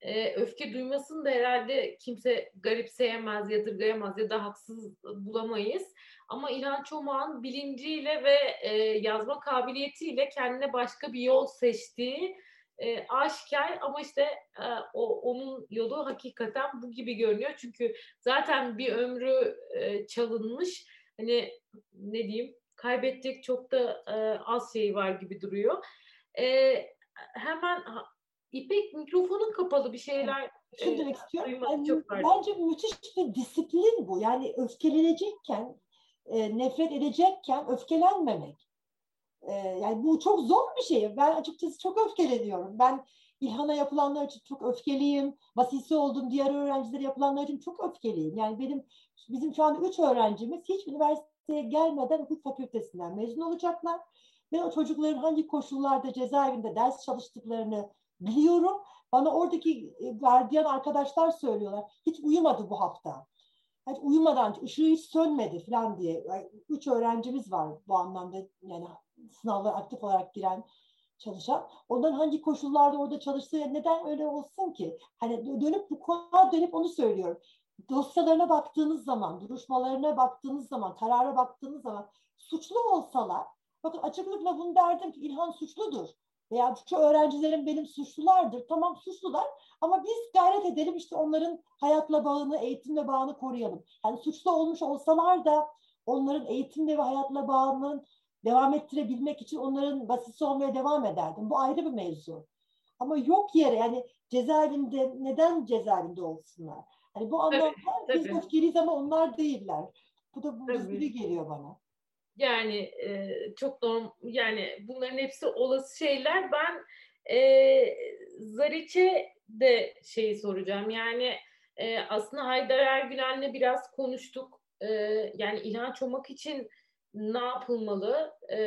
e, öfke duymasını da herhalde kimse garipseyemez, yadırgayamaz ya da haksız bulamayız. Ama İlhan Çomağ'ın bilinciyle ve e, yazma kabiliyetiyle kendine başka bir yol seçtiği e, aşikar ama işte e, o onun yolu hakikaten bu gibi görünüyor. Çünkü zaten bir ömrü e, çalınmış. Hani ne diyeyim kaybedecek çok da e, az şey var gibi duruyor. E, hemen İpek mikrofonun kapalı bir şeyler
Şunu e, demek istiyorum. çok bence müthiş bir disiplin bu. Yani öfkelenecekken, e, nefret edecekken öfkelenmemek. E, yani bu çok zor bir şey. Ben açıkçası çok öfkeleniyorum. Ben İlhan'a yapılanlar için çok öfkeliyim. Vasisi olduğum diğer öğrencilere yapılanlar için çok öfkeliyim. Yani benim bizim şu anda üç öğrencimiz hiç üniversiteye gelmeden hukuk fakültesinden mezun olacaklar. Ben o çocukların hangi koşullarda cezaevinde ders çalıştıklarını biliyorum. Bana oradaki e, gardiyan arkadaşlar söylüyorlar. Hiç uyumadı bu hafta. Hiç uyumadan, ışığı hiç sönmedi falan diye. Üç öğrencimiz var bu anlamda yani sınavlara aktif olarak giren çalışan. Onların hangi koşullarda orada çalıştığı neden öyle olsun ki? Hani dönüp bu konuya dönüp onu söylüyorum. dosyalarına baktığınız zaman, duruşmalarına baktığınız zaman, karara baktığınız zaman suçlu olsalar, bakın açıklıkla bunu derdim ki İlhan suçludur veya şu öğrencilerim benim suçlulardır. Tamam suçlular ama biz gayret edelim işte onların hayatla bağını, eğitimle bağını koruyalım. Yani suçlu olmuş olsalar da onların eğitimle ve hayatla bağının devam ettirebilmek için onların basisi olmaya devam ederdim. Bu ayrı bir mevzu. Ama yok yere yani cezaevinde neden cezaevinde olsunlar? Hani bu anlamda tabii, biz öfkeliyiz ama onlar değiller. Bu da bu gibi geliyor bana.
Yani e, çok normal yani bunların hepsi olası şeyler. Ben e, Zariç'e de şeyi soracağım. Yani e, aslında Haydar Ergülen'le biraz konuştuk. E, yani İlhan Çomak için ne yapılmalı? E,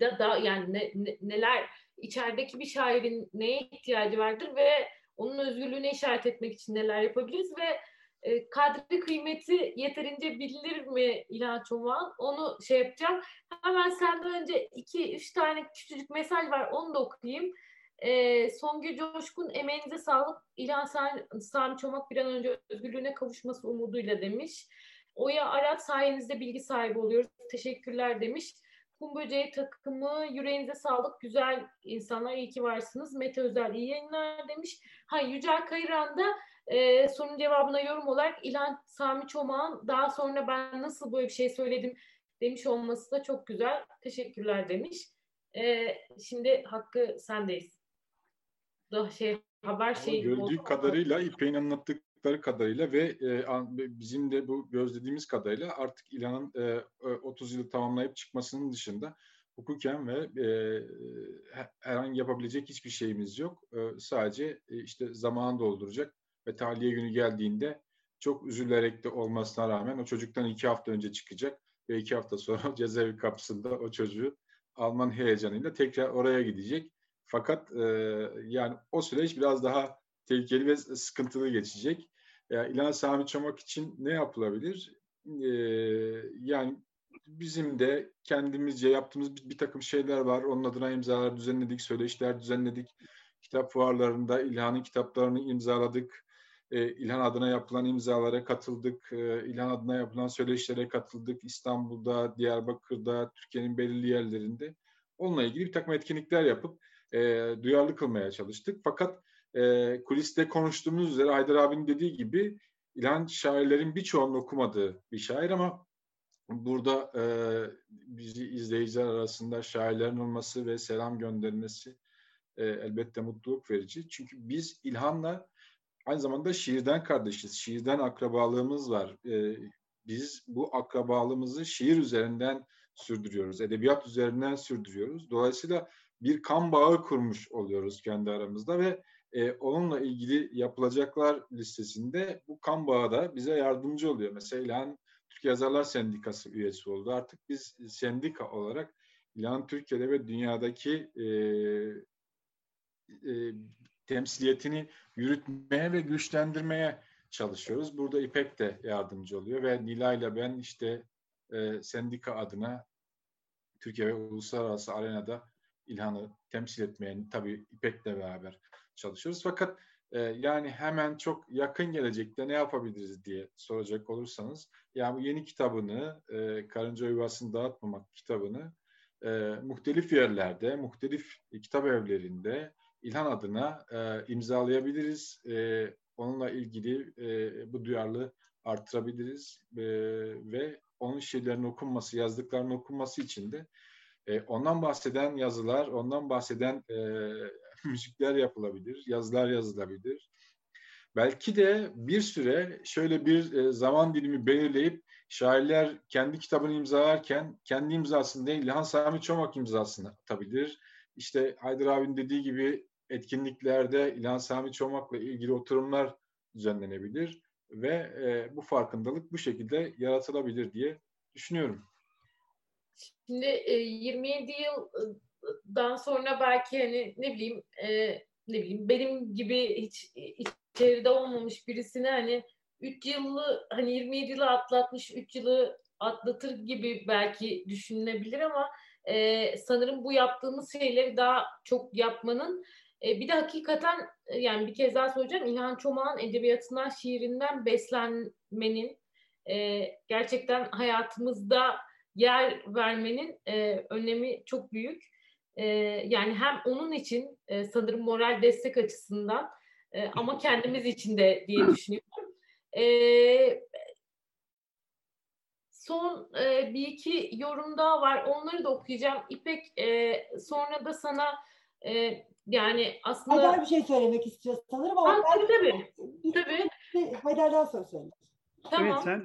da, da yani ne, ne, neler içerideki bir şairin neye ihtiyacı vardır ve onun özgürlüğüne işaret etmek için neler yapabiliriz ve e, kadri kıymeti yeterince bilinir mi İlhan Çomak'ın? Onu şey yapacağım. Hemen senden önce iki, üç tane küçücük mesaj var. Onu da okuyayım. E, Songül Coşkun emeğinize sağlık. İlhan Sami Çomak bir an önce özgürlüğüne kavuşması umuduyla demiş. Oya Arat sayenizde bilgi sahibi oluyoruz. Teşekkürler demiş. Kum Böceği takımı yüreğinize sağlık. Güzel insanlar iyi ki varsınız. Mete Özel iyi yayınlar demiş. Ha Yücel Kayıran da e, sorunun cevabına yorum olarak İlhan Sami Çomak'ın daha sonra ben nasıl böyle bir şey söyledim demiş olması da çok güzel. Teşekkürler demiş. E, şimdi hakkı sendeyiz. Da şey haber şey
gördüğü kadarıyla İpek'in anlattıkları kadarıyla ve e, bizim de bu gözlediğimiz kadarıyla artık İlhan'ın e, 30 yılı tamamlayıp çıkmasının dışında hukuken ve e, herhangi yapabilecek hiçbir şeyimiz yok. E, sadece e, işte zamanı dolduracak ve tahliye günü geldiğinde çok üzülerek de olmasına rağmen o çocuktan iki hafta önce çıkacak ve iki hafta sonra cezaevi kapısında o çocuğu Alman heyecanıyla tekrar oraya gidecek. Fakat e, yani o süreç biraz daha tehlikeli ve sıkıntılı geçecek. Yani İlhan Sami Çomak için ne yapılabilir? E, yani bizim de kendimizce yaptığımız bir, bir takım şeyler var. Onun adına imzalar düzenledik, söyleşiler düzenledik. Kitap fuarlarında İlhan'ın kitaplarını imzaladık. E, İlhan adına yapılan imzalara katıldık. E, İlhan adına yapılan söyleşilere katıldık. İstanbul'da, Diyarbakır'da, Türkiye'nin belirli yerlerinde. Onunla ilgili bir takım etkinlikler yapıp e, duyarlı kılmaya çalıştık. Fakat e, kuliste konuştuğumuz üzere Haydar abinin dediği gibi İlhan şairlerin birçoğunun okumadığı bir şair ama burada e, bizi izleyiciler arasında şairlerin olması ve selam göndermesi e, elbette mutluluk verici. Çünkü biz İlhan'la aynı zamanda şiirden kardeşiz. Şiirden akrabalığımız var. E, biz bu akrabalığımızı şiir üzerinden sürdürüyoruz. Edebiyat üzerinden sürdürüyoruz. Dolayısıyla bir kan bağı kurmuş oluyoruz kendi aramızda ve e, onunla ilgili yapılacaklar listesinde bu kan bağı da bize yardımcı oluyor. Mesela Türkiye Yazarlar Sendikası üyesi oldu. Artık biz sendika olarak İlhan Türkiye'de ve dünyadaki e, e, temsiliyetini yürütmeye ve güçlendirmeye çalışıyoruz. Burada İpek de yardımcı oluyor ve Nilay ile ben işte e, sendika adına Türkiye ve uluslararası arenada İlhan'ı temsil etmeye tabii İpek'le beraber çalışıyoruz. Fakat e, yani hemen çok yakın gelecekte ne yapabiliriz diye soracak olursanız yani bu yeni kitabını e, Karınca Yuvası'nı Dağıtmamak kitabını e, muhtelif yerlerde, muhtelif kitap evlerinde İlhan adına e, imzalayabiliriz. E, onunla ilgili e, bu duyarlı artırabiliriz e, ve onun şiirlerinin okunması, yazdıklarının okunması için de e, ondan bahseden yazılar, ondan bahseden e, müzikler yapılabilir, yazılar yazılabilir. Belki de bir süre şöyle bir e, zaman dilimi belirleyip şairler kendi kitabını imzalarken kendi imzasını değil, İlhan Sami Çomak imzasını atabilir. İşte Haydar abinin dediği gibi etkinliklerde İlhan Sami Çomak'la ilgili oturumlar düzenlenebilir ve e, bu farkındalık bu şekilde yaratılabilir diye düşünüyorum.
Şimdi e, 27 yıldan sonra belki hani ne bileyim e, ne bileyim benim gibi hiç içeride olmamış birisine hani 3 yılı hani 27 yılı atlatmış 3 yılı atlatır gibi belki düşünülebilir ama e, sanırım bu yaptığımız şeyleri daha çok yapmanın E, bir de hakikaten e, yani bir kez daha söyleyeceğim İlhan Çomak'ın edebiyatından, şiirinden beslenmenin e, gerçekten hayatımızda yer vermenin e, önemi çok büyük. E, yani hem onun için e, sanırım moral destek açısından e, ama kendimiz için de diye düşünüyorum. E, son e, bir iki yorum daha var. Onları da okuyacağım. İpek e, sonra da sana e, yani aslında...
Haydar bir şey söylemek istiyor sanırım ama...
Ha, tabii tabii. tabii.
Haydar'dan sonra söyle.
Tamam. Evet sen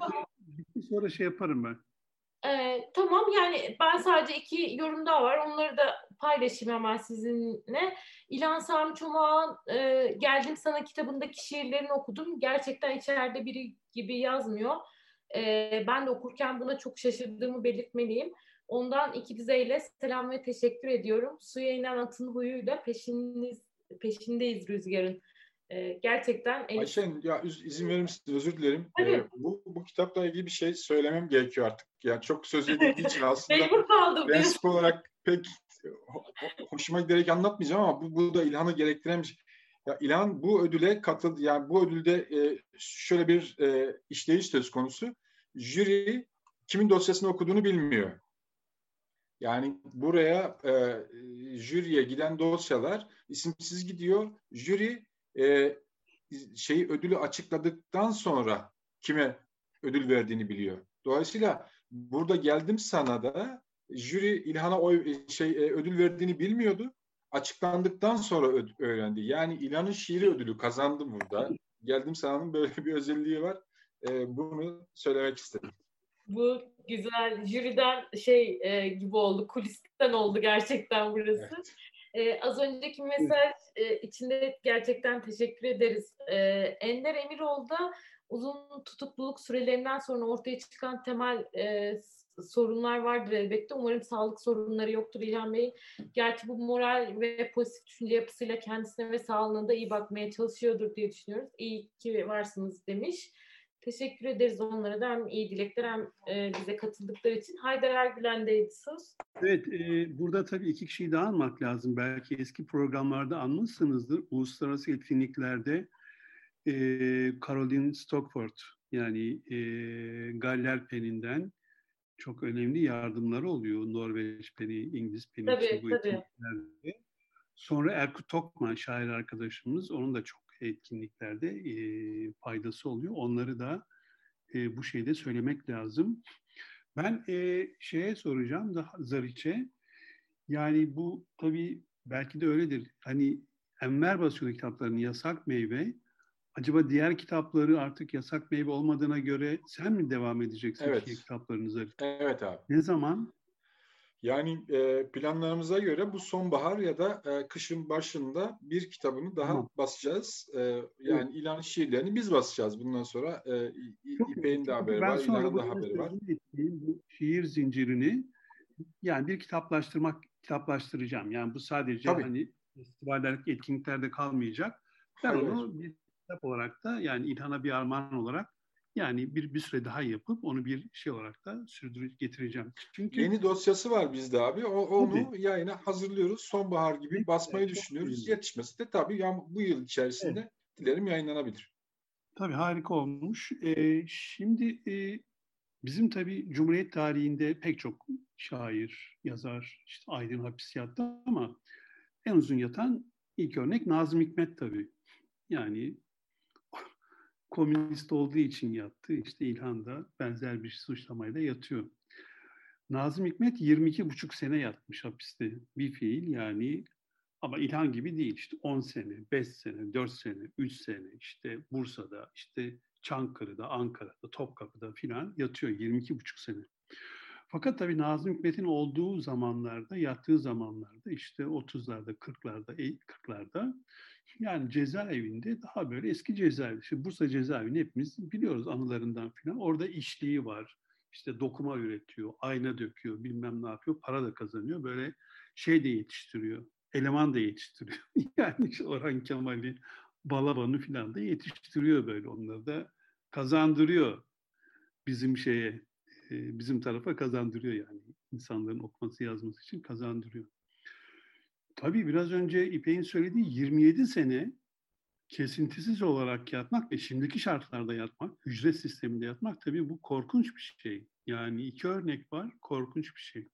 bir sonra şey yaparım ben.
Ee, tamam yani ben sadece iki yorum daha var. Onları da paylaşayım hemen sizinle. İlhan Sami Çomak'ın e, Geldim Sana kitabındaki şiirlerini okudum. Gerçekten içeride biri gibi yazmıyor. E, ben de okurken buna çok şaşırdığımı belirtmeliyim. Ondan iki dizeyle selam ve teşekkür ediyorum. Suya inen atın huyuyla peşiniz, peşindeyiz rüzgarın e, gerçekten...
En... Ayşen ya izin verir misin? Özür dilerim. Ee, bu, bu kitapla ilgili bir şey söylemem gerekiyor artık. Yani çok söz edildiği için aslında
kaldım,
prensip olarak pek hoşuma giderek anlatmayacağım ama bu, bu da İlhan'ı gerektiren bir şey. Ya İlhan bu ödüle katıldı. Yani bu ödülde e, şöyle bir e, işleyiş söz konusu. Jüri kimin dosyasını okuduğunu bilmiyor. Yani buraya e, jüriye giden dosyalar isimsiz gidiyor. Jüri e, şeyi ödülü açıkladıktan sonra kime ödül verdiğini biliyor. Dolayısıyla burada geldim sana da jüri İlhan'a oy şey e, ödül verdiğini bilmiyordu. Açıklandıktan sonra öğrendi. Yani İlhan'ın şiiri ödülü kazandı burada. Geldim sana'nın böyle bir özelliği var. E, bunu söylemek istedim.
Bu güzel jüriden şey e, gibi oldu, kulisten oldu gerçekten burası. Evet. Ee, az önceki mesaj e, içinde gerçekten teşekkür ederiz. Ee, Ender Emiroğlu da uzun tutukluluk sürelerinden sonra ortaya çıkan temel e, sorunlar vardır elbette. Umarım sağlık sorunları yoktur İlhan Bey. Gerçi bu moral ve pozitif düşünce yapısıyla kendisine ve sağlığına da iyi bakmaya çalışıyordur diye düşünüyoruz. İyi ki varsınız demiş. Teşekkür ederiz onlara da hem iyi dilekler hem e, bize katıldıkları için. Haydar Ergülen'deydi söz.
Evet, e, burada tabii iki kişiyi daha anmak lazım. Belki eski programlarda anmışsınızdır. Uluslararası etkinliklerde e, Caroline Stockford yani e, Galler Peni'nden çok önemli yardımları oluyor. Norveç Peni, İngiliz Peni
tabii, bu tabii. etkinliklerde.
Sonra Erkut Tokman şair arkadaşımız, onun da çok etkinliklerde e, faydası oluyor. Onları da e, bu şeyde söylemek lazım. Ben e, şeye soracağım da Zariç'e. Yani bu tabii belki de öyledir. Hani Enver basıyor kitaplarının yasak meyve. Acaba diğer kitapları artık yasak meyve olmadığına göre sen mi devam edeceksin
evet.
kitaplarını Zarif?
Evet abi.
Ne zaman?
Yani e, planlarımıza göre bu sonbahar ya da e, kışın başında bir kitabını daha tamam. basacağız. E, yani evet. ilan şiirlerini biz basacağız bundan sonra. E, İpek'in de haberi var, İlhan'ın da haberi var.
Bu şiir zincirini yani bir kitaplaştırmak, kitaplaştıracağım. Yani bu sadece Tabii. hani festivallerdeki etkinliklerde kalmayacak. Ben Hayır. onu bir kitap olarak da yani İlhan'a bir armağan olarak yani bir bir süre daha yapıp onu bir şey olarak da sürdürüp getireceğim.
Çünkü yeni dosyası var bizde abi. O, onu tabii. yayına hazırlıyoruz. Sonbahar gibi evet, basmayı evet, düşünüyoruz. Yetişmesi de tabii ya bu yıl içerisinde evet. dilerim yayınlanabilir.
Tabii harika olmuş. Ee, şimdi e, bizim tabii Cumhuriyet tarihinde pek çok şair, yazar, işte Aydın hapis yattı ama en uzun yatan ilk örnek Nazım Hikmet tabii. Yani komünist olduğu için yattı. İşte İlhan da benzer bir suçlamayla yatıyor. Nazım Hikmet 22 buçuk sene yatmış hapiste. Bir fiil yani ama İlhan gibi değil işte 10 sene, 5 sene, 4 sene, 3 sene işte Bursa'da, işte Çankırı'da, Ankara'da, Topkapı'da filan yatıyor 22 buçuk sene. Fakat tabii Nazım Hikmet'in olduğu zamanlarda, yattığı zamanlarda işte 30'larda, 40'larda, 40'larda yani cezaevinde daha böyle eski cezaevi. İşte Bursa cezaevini hepimiz biliyoruz anılarından filan. Orada işliği var. İşte dokuma üretiyor, ayna döküyor, bilmem ne yapıyor, para da kazanıyor. Böyle şey de yetiştiriyor, eleman da yetiştiriyor. yani işte Orhan Kemal'i, Balaban'ı filan da yetiştiriyor böyle. Onları da kazandırıyor bizim şeye, bizim tarafa kazandırıyor yani. insanların okuması yazması için kazandırıyor. Tabii biraz önce İpek'in söylediği 27 sene kesintisiz olarak yatmak ve şimdiki şartlarda yatmak, hücre sisteminde yatmak tabii bu korkunç bir şey. Yani iki örnek var, korkunç bir şey.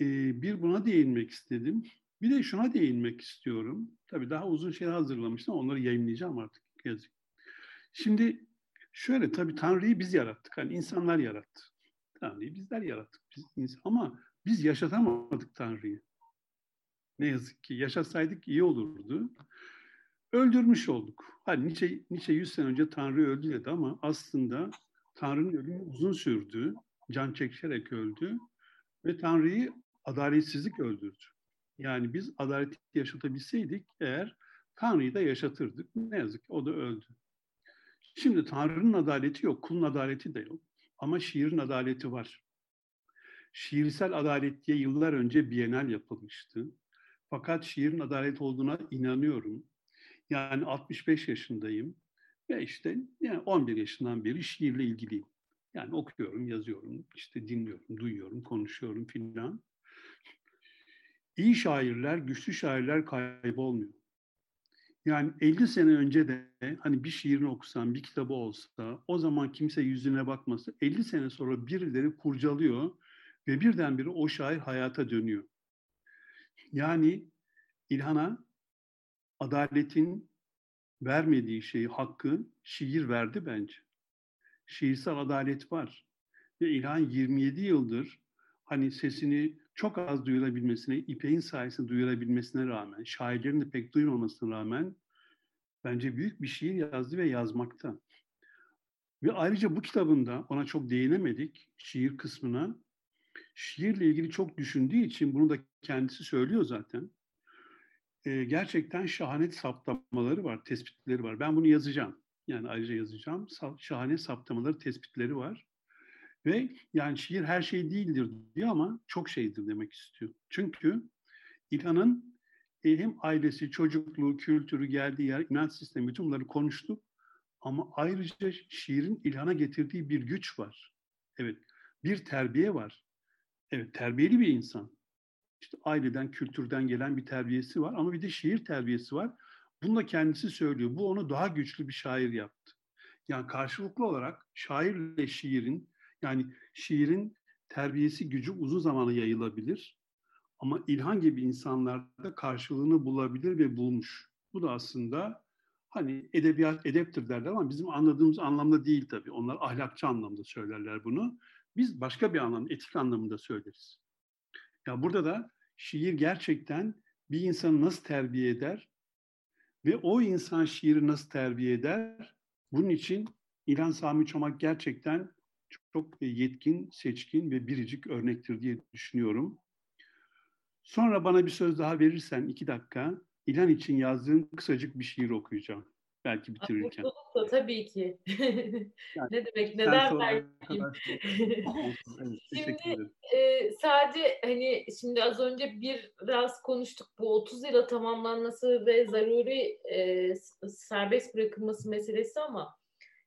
Ee, bir buna değinmek istedim. Bir de şuna değinmek istiyorum. Tabii daha uzun şey hazırlamıştım. Onları yayınlayacağım artık. Yazık. Şimdi şöyle tabii Tanrı'yı biz yarattık. Hani insanlar yarattı. Tanrı'yı bizler yarattık. Biz ama biz yaşatamadık Tanrı'yı. Ne yazık ki yaşasaydık iyi olurdu. Öldürmüş olduk. Hani Nietzsche, Nietzsche 100 sene önce Tanrı öldü dedi ama aslında Tanrı'nın ölümü uzun sürdü. Can çekişerek öldü. Ve Tanrı'yı adaletsizlik öldürdü. Yani biz adaleti yaşatabilseydik eğer Tanrı'yı da yaşatırdık. Ne yazık ki o da öldü. Şimdi Tanrı'nın adaleti yok, kulun adaleti de yok. Ama şiirin adaleti var. Şiirsel adalet diye yıllar önce Bienal yapılmıştı. Fakat şiirin adalet olduğuna inanıyorum. Yani 65 yaşındayım ve işte yani 11 yaşından beri şiirle ilgiliyim. Yani okuyorum, yazıyorum, işte dinliyorum, duyuyorum, konuşuyorum filan. İyi şairler, güçlü şairler kaybolmuyor. Yani 50 sene önce de hani bir şiirini okusan, bir kitabı olsa, o zaman kimse yüzüne bakmasa, 50 sene sonra birileri kurcalıyor ve birdenbire o şair hayata dönüyor. Yani İlhan'a adaletin vermediği şeyi, hakkı şiir verdi bence. Şiirsel adalet var. Ve İlhan 27 yıldır hani sesini çok az duyurabilmesine, İpek'in sayesinde duyurabilmesine rağmen, şairlerin de pek duymamasına rağmen bence büyük bir şiir yazdı ve yazmakta. Ve ayrıca bu kitabında ona çok değinemedik şiir kısmına. Şiirle ilgili çok düşündüğü için bunu da kendisi söylüyor zaten. Ee, gerçekten şahane saptamaları var, tespitleri var. Ben bunu yazacağım. Yani ayrıca yazacağım. Şahane saptamaları, tespitleri var. Ve yani şiir her şey değildir diyor ama çok şeydir demek istiyor. Çünkü İlhan'ın e, hem ailesi, çocukluğu, kültürü, geldiği yer, inanç sistemi bütün bunları konuştuk. Ama ayrıca şiirin İlhan'a getirdiği bir güç var. Evet, bir terbiye var. Evet, terbiyeli bir insan. İşte aileden, kültürden gelen bir terbiyesi var ama bir de şiir terbiyesi var. Bunu da kendisi söylüyor. Bu onu daha güçlü bir şair yaptı. Yani karşılıklı olarak şairle şiirin yani şiirin terbiyesi gücü uzun zamana yayılabilir. Ama İlhan gibi insanlarda karşılığını bulabilir ve bulmuş. Bu da aslında hani edebiyat edeptir derler ama bizim anladığımız anlamda değil tabii. Onlar ahlakçı anlamda söylerler bunu. Biz başka bir anlamda, etik anlamında söyleriz. Ya burada da şiir gerçekten bir insanı nasıl terbiye eder ve o insan şiiri nasıl terbiye eder? Bunun için İlhan Sami Çomak gerçekten çok yetkin, seçkin ve biricik örnektir diye düşünüyorum. Sonra bana bir söz daha verirsen iki dakika İlhan için yazdığın kısacık bir şiir okuyacağım. Belki bitirirken.
Mutlulukla tabii ki. Yani, ne demek, neden vermeyeyim? evet, şimdi e, sadece hani şimdi az önce biraz konuştuk bu 30 yıla tamamlanması ve zaruri e, serbest bırakılması meselesi ama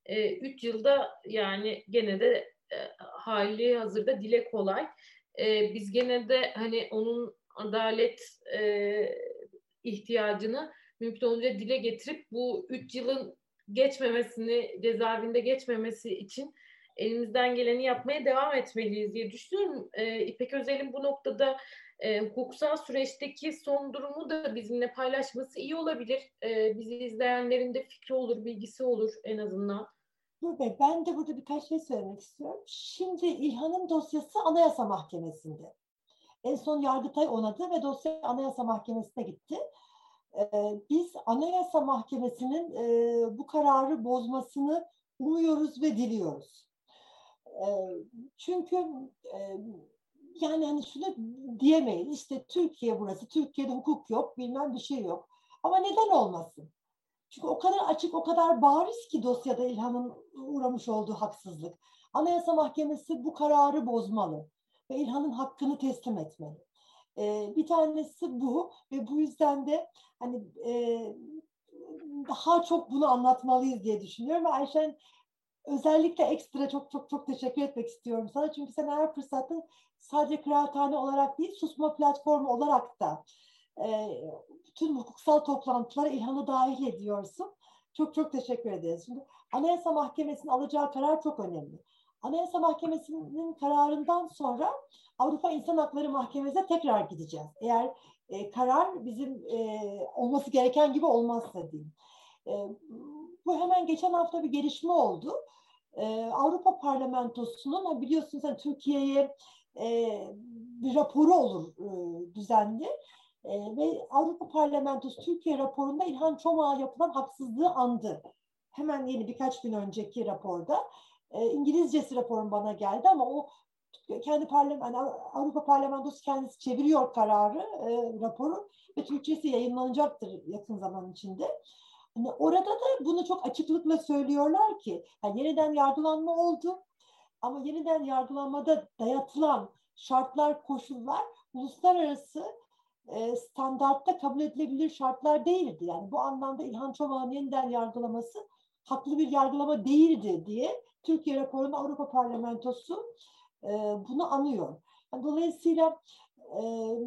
3 e, yılda yani gene de e, hali hazırda dile kolay. E, biz gene de hani onun adalet e, ihtiyacını mümkün olunca dile getirip bu 3 yılın geçmemesini, cezaevinde geçmemesi için elimizden geleni yapmaya devam etmeliyiz diye düşünüyorum. E, İpek Özel'in bu noktada e, hukuksal süreçteki son durumu da bizimle paylaşması iyi olabilir. E, bizi izleyenlerin de fikri olur, bilgisi olur en azından.
Bey, ben de burada birkaç şey söylemek istiyorum. Şimdi İlhan'ın dosyası Anayasa Mahkemesi'nde. En son Yargıtay onadı ve dosya Anayasa Mahkemesi'ne gitti. Ee, biz Anayasa Mahkemesi'nin e, bu kararı bozmasını umuyoruz ve diliyoruz. Ee, çünkü e, yani hani şunu diyemeyiz işte Türkiye burası, Türkiye'de hukuk yok, bilmem bir şey yok. Ama neden olmasın? Çünkü o kadar açık, o kadar bariz ki dosyada İlhan'ın uğramış olduğu haksızlık. Anayasa Mahkemesi bu kararı bozmalı ve İlhan'ın hakkını teslim etmeli. Ee, bir tanesi bu ve bu yüzden de hani e, daha çok bunu anlatmalıyız diye düşünüyorum ve Ayşen özellikle ekstra çok çok çok teşekkür etmek istiyorum sana. Çünkü sen her fırsatı sadece kıraathane olarak değil, susma platformu olarak da e, bütün hukuksal toplantılara İlhan'ı dahil ediyorsun. Çok çok teşekkür ederiz. Şimdi Anayasa Mahkemesi'nin alacağı karar çok önemli. Anayasa Mahkemesi'nin kararından sonra Avrupa İnsan Hakları Mahkemesi'ne tekrar gideceğiz. Eğer e, karar bizim e, olması gereken gibi olmazsa diyeyim. E, bu hemen geçen hafta bir gelişme oldu. E, Avrupa Parlamentosu'nun biliyorsunuz sen Türkiye'ye e, bir raporu olur e, düzenli. E, ve Avrupa Parlamentosu Türkiye raporunda İlhan Çomak'a yapılan haksızlığı andı. Hemen yeni birkaç gün önceki raporda. E, İngilizcesi raporun bana geldi ama o kendi parlament, Avrupa Parlamentosu kendisi çeviriyor kararı, e, raporu ve Türkçesi yayınlanacaktır yakın zaman içinde. Yani orada da bunu çok açıklıkla söylüyorlar ki yani yeniden yargılanma oldu ama yeniden yargılanmada dayatılan şartlar, koşullar uluslararası e, standartta kabul edilebilir şartlar değildi. Yani bu anlamda İlhan Çolak'ın yeniden yargılaması haklı bir yargılama değildi diye Türkiye raporunda Avrupa Parlamentosu e, bunu anıyor. Dolayısıyla e,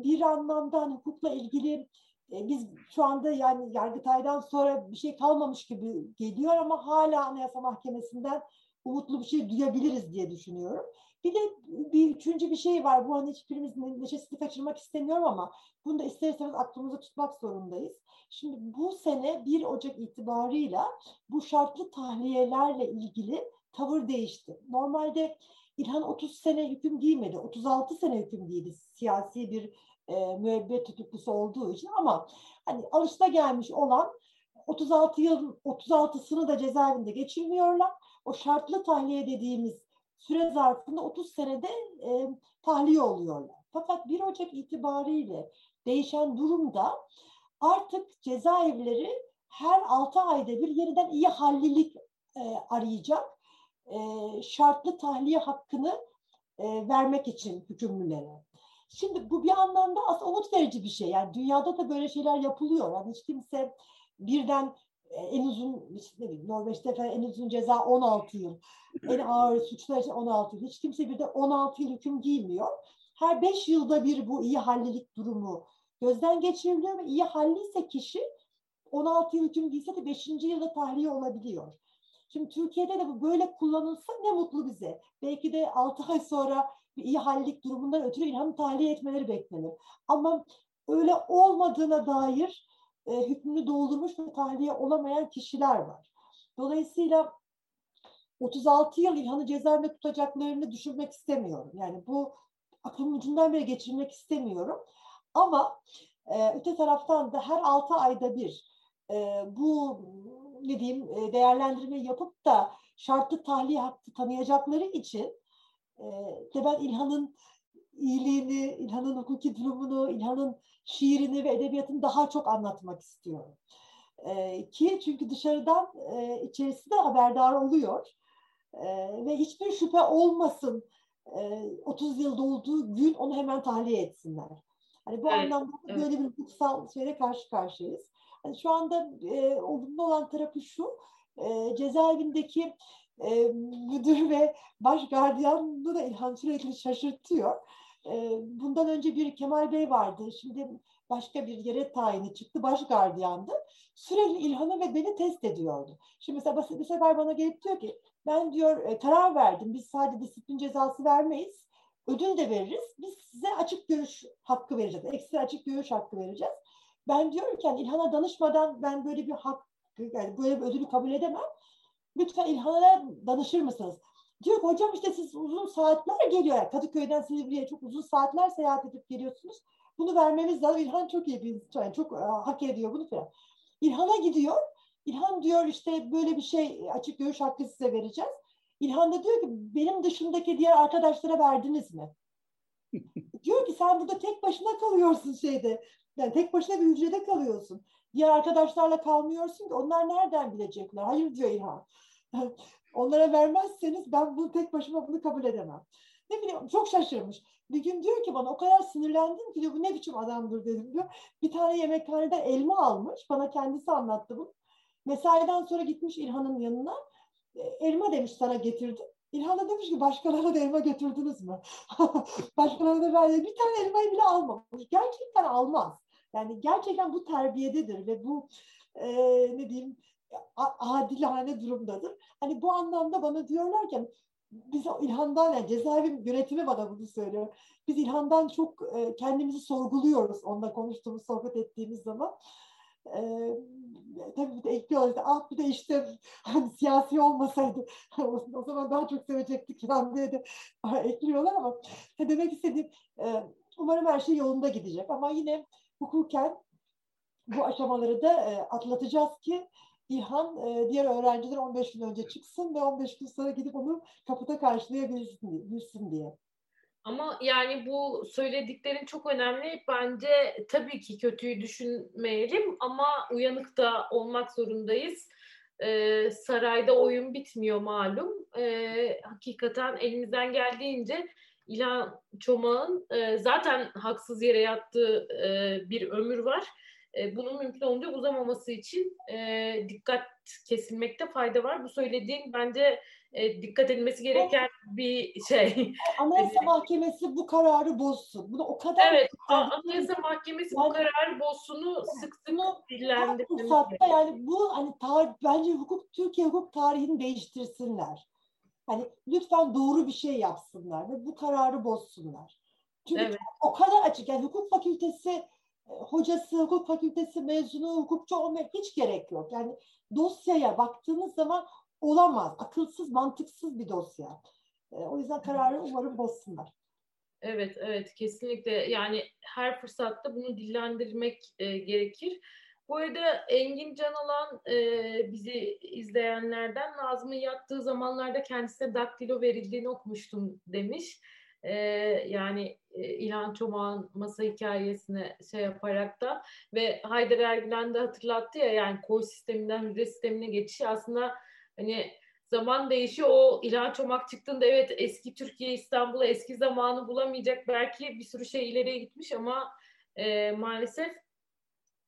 bir anlamda hani hukukla ilgili e, biz şu anda yani Yargıtay'dan sonra bir şey kalmamış gibi geliyor ama hala Anayasa Mahkemesi'nden umutlu bir şey duyabiliriz diye düşünüyorum. Bir de bir üçüncü bir şey var. Bu hani hiçbirimizin neşesini kaçırmak istemiyorum ama bunu da ister istemez aklımızda tutmak zorundayız. Şimdi bu sene 1 Ocak itibarıyla bu şartlı tahliyelerle ilgili tavır değişti. Normalde İlhan 30 sene hüküm giymedi. 36 sene hüküm giydi siyasi bir e, müebbet tutuklusu olduğu için ama hani alışta gelmiş olan 36 yılın 36'sını da cezaevinde geçirmiyorlar. O şartlı tahliye dediğimiz süre zarfında 30 senede e, tahliye oluyorlar. Fakat 1 Ocak itibariyle değişen durumda artık cezaevleri her 6 ayda bir yeniden iyi hallilik e, arayacak. E, şartlı tahliye hakkını e, vermek için hükümlülere. Şimdi bu bir anlamda aslında umut verici bir şey. Yani dünyada da böyle şeyler yapılıyor. Yani hiç kimse birden e, en uzun işte Norveç'te en uzun ceza 16 yıl. En ağır suçlar için 16 yıl. Hiç kimse bir de 16 yıl hüküm giymiyor. Her 5 yılda bir bu iyi hallilik durumu gözden geçiriliyor ve iyi halliyse kişi 16 yıl hüküm giyse de 5. yılda tahliye olabiliyor. Şimdi Türkiye'de de bu böyle kullanılsa ne mutlu bize. Belki de 6 ay sonra bir iyi hallilik durumundan ötürü İlhan'ı tahliye etmeleri beklenir. Ama öyle olmadığına dair e, hükmünü doldurmuş ve tahliye olamayan kişiler var. Dolayısıyla 36 yıl İlhan'ı cezaevinde tutacaklarını düşünmek istemiyorum. Yani bu aklımın ucundan bile geçirmek istemiyorum. Ama e, öte taraftan da her 6 ayda bir e, bu ne diyeyim e, değerlendirme yapıp da şartlı tahliye hakkı tanıyacakları için e, de ben İlhan'ın iyiliğini, İlhan'ın hukuki durumunu, İlhan'ın şiirini ve edebiyatını daha çok anlatmak istiyorum. E, ki çünkü dışarıdan e, içerisi de haberdar oluyor. E, ve hiçbir şüphe olmasın e, 30 yıl dolduğu gün onu hemen tahliye etsinler. Hani bu evet, anlamda evet. böyle bir hukuksal şeyle karşı karşıyayız. Şu anda e, olumlu olan tarafı şu, e, cezaevindeki e, müdür ve baş gardiyanını da İlhan sürekli şaşırtıyor. E, bundan önce bir Kemal Bey vardı. Şimdi başka bir yere tayini çıktı. Baş gardiyandı. Sürekli İlhan'ı ve beni test ediyordu. Şimdi mesela bir sefer bana gelip diyor ki ben diyor e, karar verdim. Biz sadece disiplin cezası vermeyiz. Ödül de veririz. Biz size açık görüş hakkı vereceğiz. Ekstra açık görüş hakkı vereceğiz. Ben diyorum ki yani İlhan'a danışmadan ben böyle bir hak yani böyle bir ödülü kabul edemem. Lütfen İlhan'a danışır mısınız? Diyor ki hocam işte siz uzun saatler geliyor. Yani Kadıköy'den Silivri'ye çok uzun saatler seyahat edip geliyorsunuz. Bunu vermemiz lazım. İlhan çok iyi bir yani çok uh, hak ediyor bunu falan. İlhan'a gidiyor. İlhan diyor işte böyle bir şey açık görüş hakkı size vereceğiz. İlhan da diyor ki benim dışındaki diğer arkadaşlara verdiniz mi? diyor ki sen burada tek başına kalıyorsun şeyde. Yani tek başına bir hücrede kalıyorsun. Diğer arkadaşlarla kalmıyorsun ki onlar nereden bilecekler? Hayır diyor İlhan. Onlara vermezseniz ben bunu tek başıma bunu kabul edemem. Ne bileyim çok şaşırmış. Bir gün diyor ki bana o kadar sinirlendim ki diyor bu ne biçim adamdır dedim diyor. Bir tane yemekhaneden elma almış. Bana kendisi anlattı bunu. Mesaiden sonra gitmiş İlhan'ın yanına. E, elma demiş sana getirdim. İlhan da demiş ki başkalarına da elma götürdünüz mü? başkalarına da verdi. Bir tane elmayı bile almamış. Gerçekten almaz. Yani gerçekten bu terbiyededir ve bu e, ne diyeyim adilane durumdadır. Hani bu anlamda bana diyorlar ki biz İlhan'dan yani cezaevi yönetimi bana bunu söylüyor. Biz İlhan'dan çok e, kendimizi sorguluyoruz onunla konuştuğumuz, sohbet ettiğimiz zaman. E, tabii bir de ekliyorlar işte, ah bir de işte hani siyasi olmasaydı o zaman daha çok sevecektik falan diye de ekliyorlar ama demek istediğim e, umarım her şey yolunda gidecek ama yine hukuken bu aşamaları da e, atlatacağız ki İlhan e, diğer öğrenciler 15 gün önce çıksın ve 15 gün sonra gidip onu kapıda karşılayabilsin diye.
Ama yani bu söylediklerin çok önemli. Bence tabii ki kötüyü düşünmeyelim ama uyanık da olmak zorundayız. Ee, sarayda oyun bitmiyor malum. Ee, hakikaten elimizden geldiğince İlhan Çomağ'ın e, zaten haksız yere yattığı e, bir ömür var e, bunun mümkün olunca uzamaması için e, dikkat kesilmekte fayda var. Bu söylediğin bence e, dikkat edilmesi gereken bir şey.
Anayasa Mahkemesi bu kararı bozsun. Bunu o kadar
Evet, Anayasa Mahkemesi yani, bu kararı bozsunu sık sık dillendirmemiz
yani bu hani tar bence hukuk Türkiye hukuk tarihini değiştirsinler. Hani lütfen doğru bir şey yapsınlar ve bu kararı bozsunlar. Çünkü evet. o kadar açık. Yani hukuk fakültesi hocası, hukuk fakültesi mezunu, hukukçu olmaya hiç gerek yok. Yani dosyaya baktığınız zaman olamaz. Akılsız, mantıksız bir dosya. E, o yüzden kararı umarım bozsunlar.
Evet, evet kesinlikle. Yani her fırsatta bunu dillendirmek e, gerekir. Bu arada Engin Canalan e, bizi izleyenlerden Nazım'ın yattığı zamanlarda kendisine daktilo verildiğini okumuştum demiş. E, yani e, İlhan Çomağ'ın masa hikayesine şey yaparak da ve Haydar Ergülen de hatırlattı ya yani koy sisteminden hücre sistemine geçişi aslında hani zaman değişiyor. O İlhan Çomak çıktığında evet eski Türkiye İstanbul'a eski zamanı bulamayacak. Belki bir sürü şey ileriye gitmiş ama e, maalesef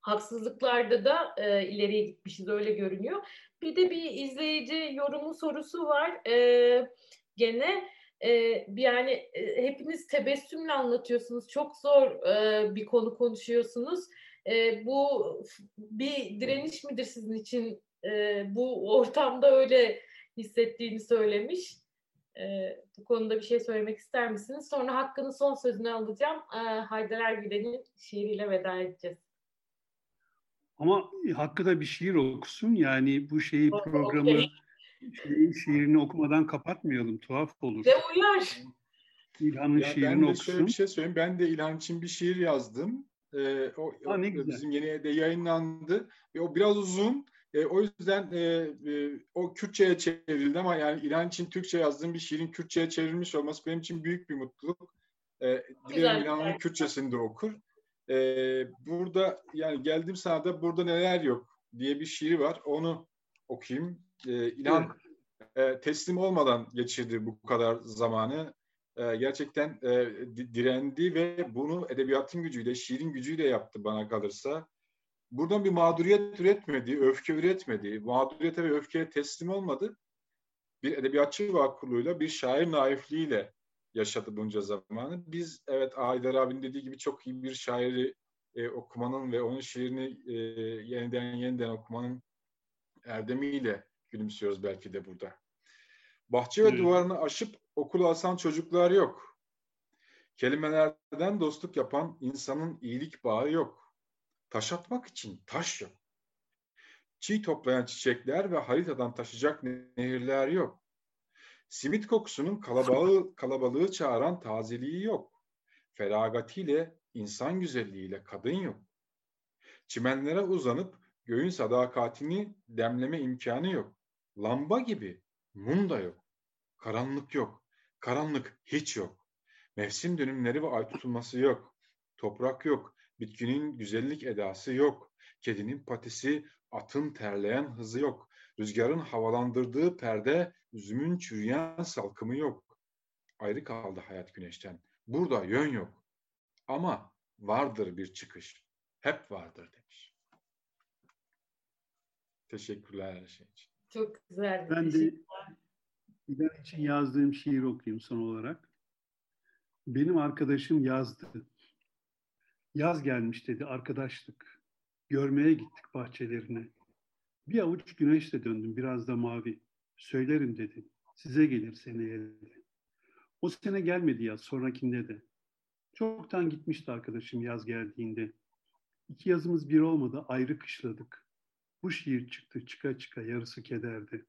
haksızlıklarda da e, ileriye gitmişiz öyle görünüyor. Bir de bir izleyici yorumu sorusu var. E, gene e, yani e, hepiniz tebessümle anlatıyorsunuz. Çok zor e, bir konu konuşuyorsunuz. E, bu bir direniş midir sizin için? E, bu ortamda öyle hissettiğini söylemiş. E, bu konuda bir şey söylemek ister misiniz? Sonra hakkını son sözünü alacağım. E, Haydar Ergülen'in şiiriyle veda edeceğiz.
Ama Hakkı da bir şiir okusun. Yani bu şeyi programı okay şeyin şiirini okumadan kapatmayalım. Tuhaf olur.
Ve uyar.
İlhan'ın ya şiirini
ben de
okusun.
Şöyle bir şey söyleyeyim. Ben de İlhan için bir şiir yazdım. Ee, o, ha, ne güzel. Bizim yeni de yayınlandı. E, o biraz uzun. E, o yüzden e, e, o Kürtçe'ye çevrildi ama yani İlhan için Türkçe yazdığım bir şiirin Kürtçe'ye çevrilmiş olması benim için büyük bir mutluluk. E, dilerim İlhan'ın Kürtçesini de okur. E, burada yani geldim sana da burada neler yok diye bir şiiri var. Onu okuyayım. E, İlhan e, teslim olmadan geçirdi bu kadar zamanı. E, gerçekten e, direndi ve bunu edebiyatın gücüyle, şiirin gücüyle yaptı bana kalırsa. Buradan bir mağduriyet üretmedi, öfke üretmedi, mağduriyete ve öfkeye teslim olmadı. Bir edebiyatçı vakurluğuyla, bir şair naifliğiyle yaşadı bunca zamanı. Biz evet Aydar abinin dediği gibi çok iyi bir şairi e, okumanın ve onun şiirini e, yeniden yeniden okumanın erdemiyle gülümsüyoruz belki de burada. Bahçe ve duvarını aşıp okula asan çocuklar yok. Kelimelerden dostluk yapan insanın iyilik bağı yok. Taş atmak için taş yok. Çiğ toplayan çiçekler ve haritadan taşıyacak nehirler yok. Simit kokusunun kalabalığı, kalabalığı çağıran tazeliği yok. Feragatiyle, insan güzelliğiyle kadın yok. Çimenlere uzanıp göğün sadakatini demleme imkanı yok. Lamba gibi mum da yok. Karanlık yok. Karanlık hiç yok. Mevsim dönümleri ve ay tutulması yok. Toprak yok. Bitkinin güzellik edası yok. Kedinin patisi, atın terleyen hızı yok. Rüzgarın havalandırdığı perde, üzümün çürüyen salkımı yok. Ayrı kaldı hayat güneşten. Burada yön yok. Ama vardır bir çıkış. Hep vardır demiş. Teşekkürler her şey için.
Çok güzel.
Ben de İlhan için yazdığım şiir okuyayım son olarak. Benim arkadaşım yazdı. Yaz gelmiş dedi arkadaşlık. Görmeye gittik bahçelerine. Bir avuç güneşle döndüm biraz da mavi. Söylerim dedi. Size gelir seneye dedi. O sene gelmedi yaz sonrakinde de. Çoktan gitmişti arkadaşım yaz geldiğinde. İki yazımız bir olmadı ayrı kışladık. Bu şiir çıktı çıka çıka yarısı kederdi.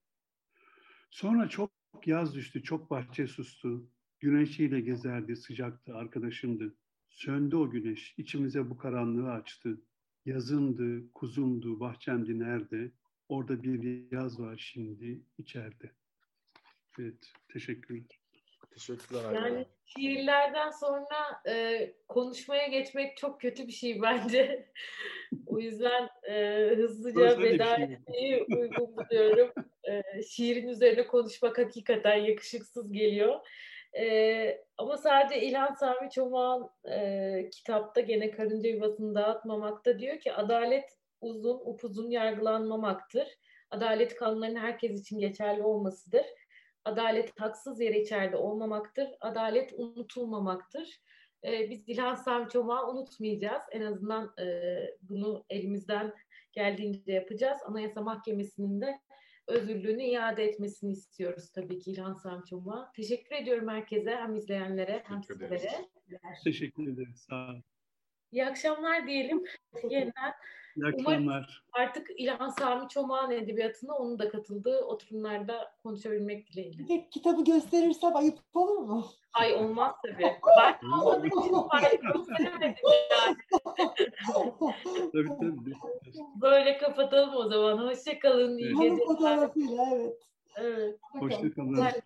Sonra çok yaz düştü çok bahçe sustu. Güneşiyle gezerdi sıcaktı arkadaşımdı. Söndü o güneş içimize bu karanlığı açtı. Yazındı, kuzumdu, bahçemdi nerede? Orada bir yaz var şimdi içeride. Evet, teşekkür ederim.
Teşekkürler.
Yani şiirlerden sonra e, konuşmaya geçmek çok kötü bir şey bence. o yüzden e, hızlıca veda
şey.
etmeyi uygun buluyorum. E, şiirin üzerine konuşmak hakikaten yakışıksız geliyor. E, ama sadece İlhan Sami Çomak'ın e, kitapta gene Karınca Yuvası'nı dağıtmamakta diyor ki adalet uzun, upuzun yargılanmamaktır. Adalet kanunlarının herkes için geçerli olmasıdır. Adalet haksız yere içeride olmamaktır. Adalet unutulmamaktır. Ee, biz İlhan Sami Çomak'ı unutmayacağız. En azından e, bunu elimizden geldiğince yapacağız. Anayasa Mahkemesi'nin de özürlüğünü iade etmesini istiyoruz tabii ki İlhan Sami Çomak'a. Teşekkür ediyorum herkese, hem izleyenlere hem
Teşekkür ederiz.
sizlere.
Teşekkür ederiz. Sağ olun.
İyi akşamlar diyelim. Yeniden
İyi akşamlar.
artık İlhan Sami Çomak'ın edebiyatına onun da katıldığı oturumlarda konuşabilmek dileğiyle.
Bir de kitabı gösterirsem ayıp olur mu?
Ay olmaz tabii. Ben olmadığı için paylaşmak istemedim yani.
Tabii tabii.
Böyle kapatalım o zaman. Hoşçakalın. İyi
Evet.
Geceler.
fotoğrafıyla evet.
Evet.
Hoşça kalın.
Güzel.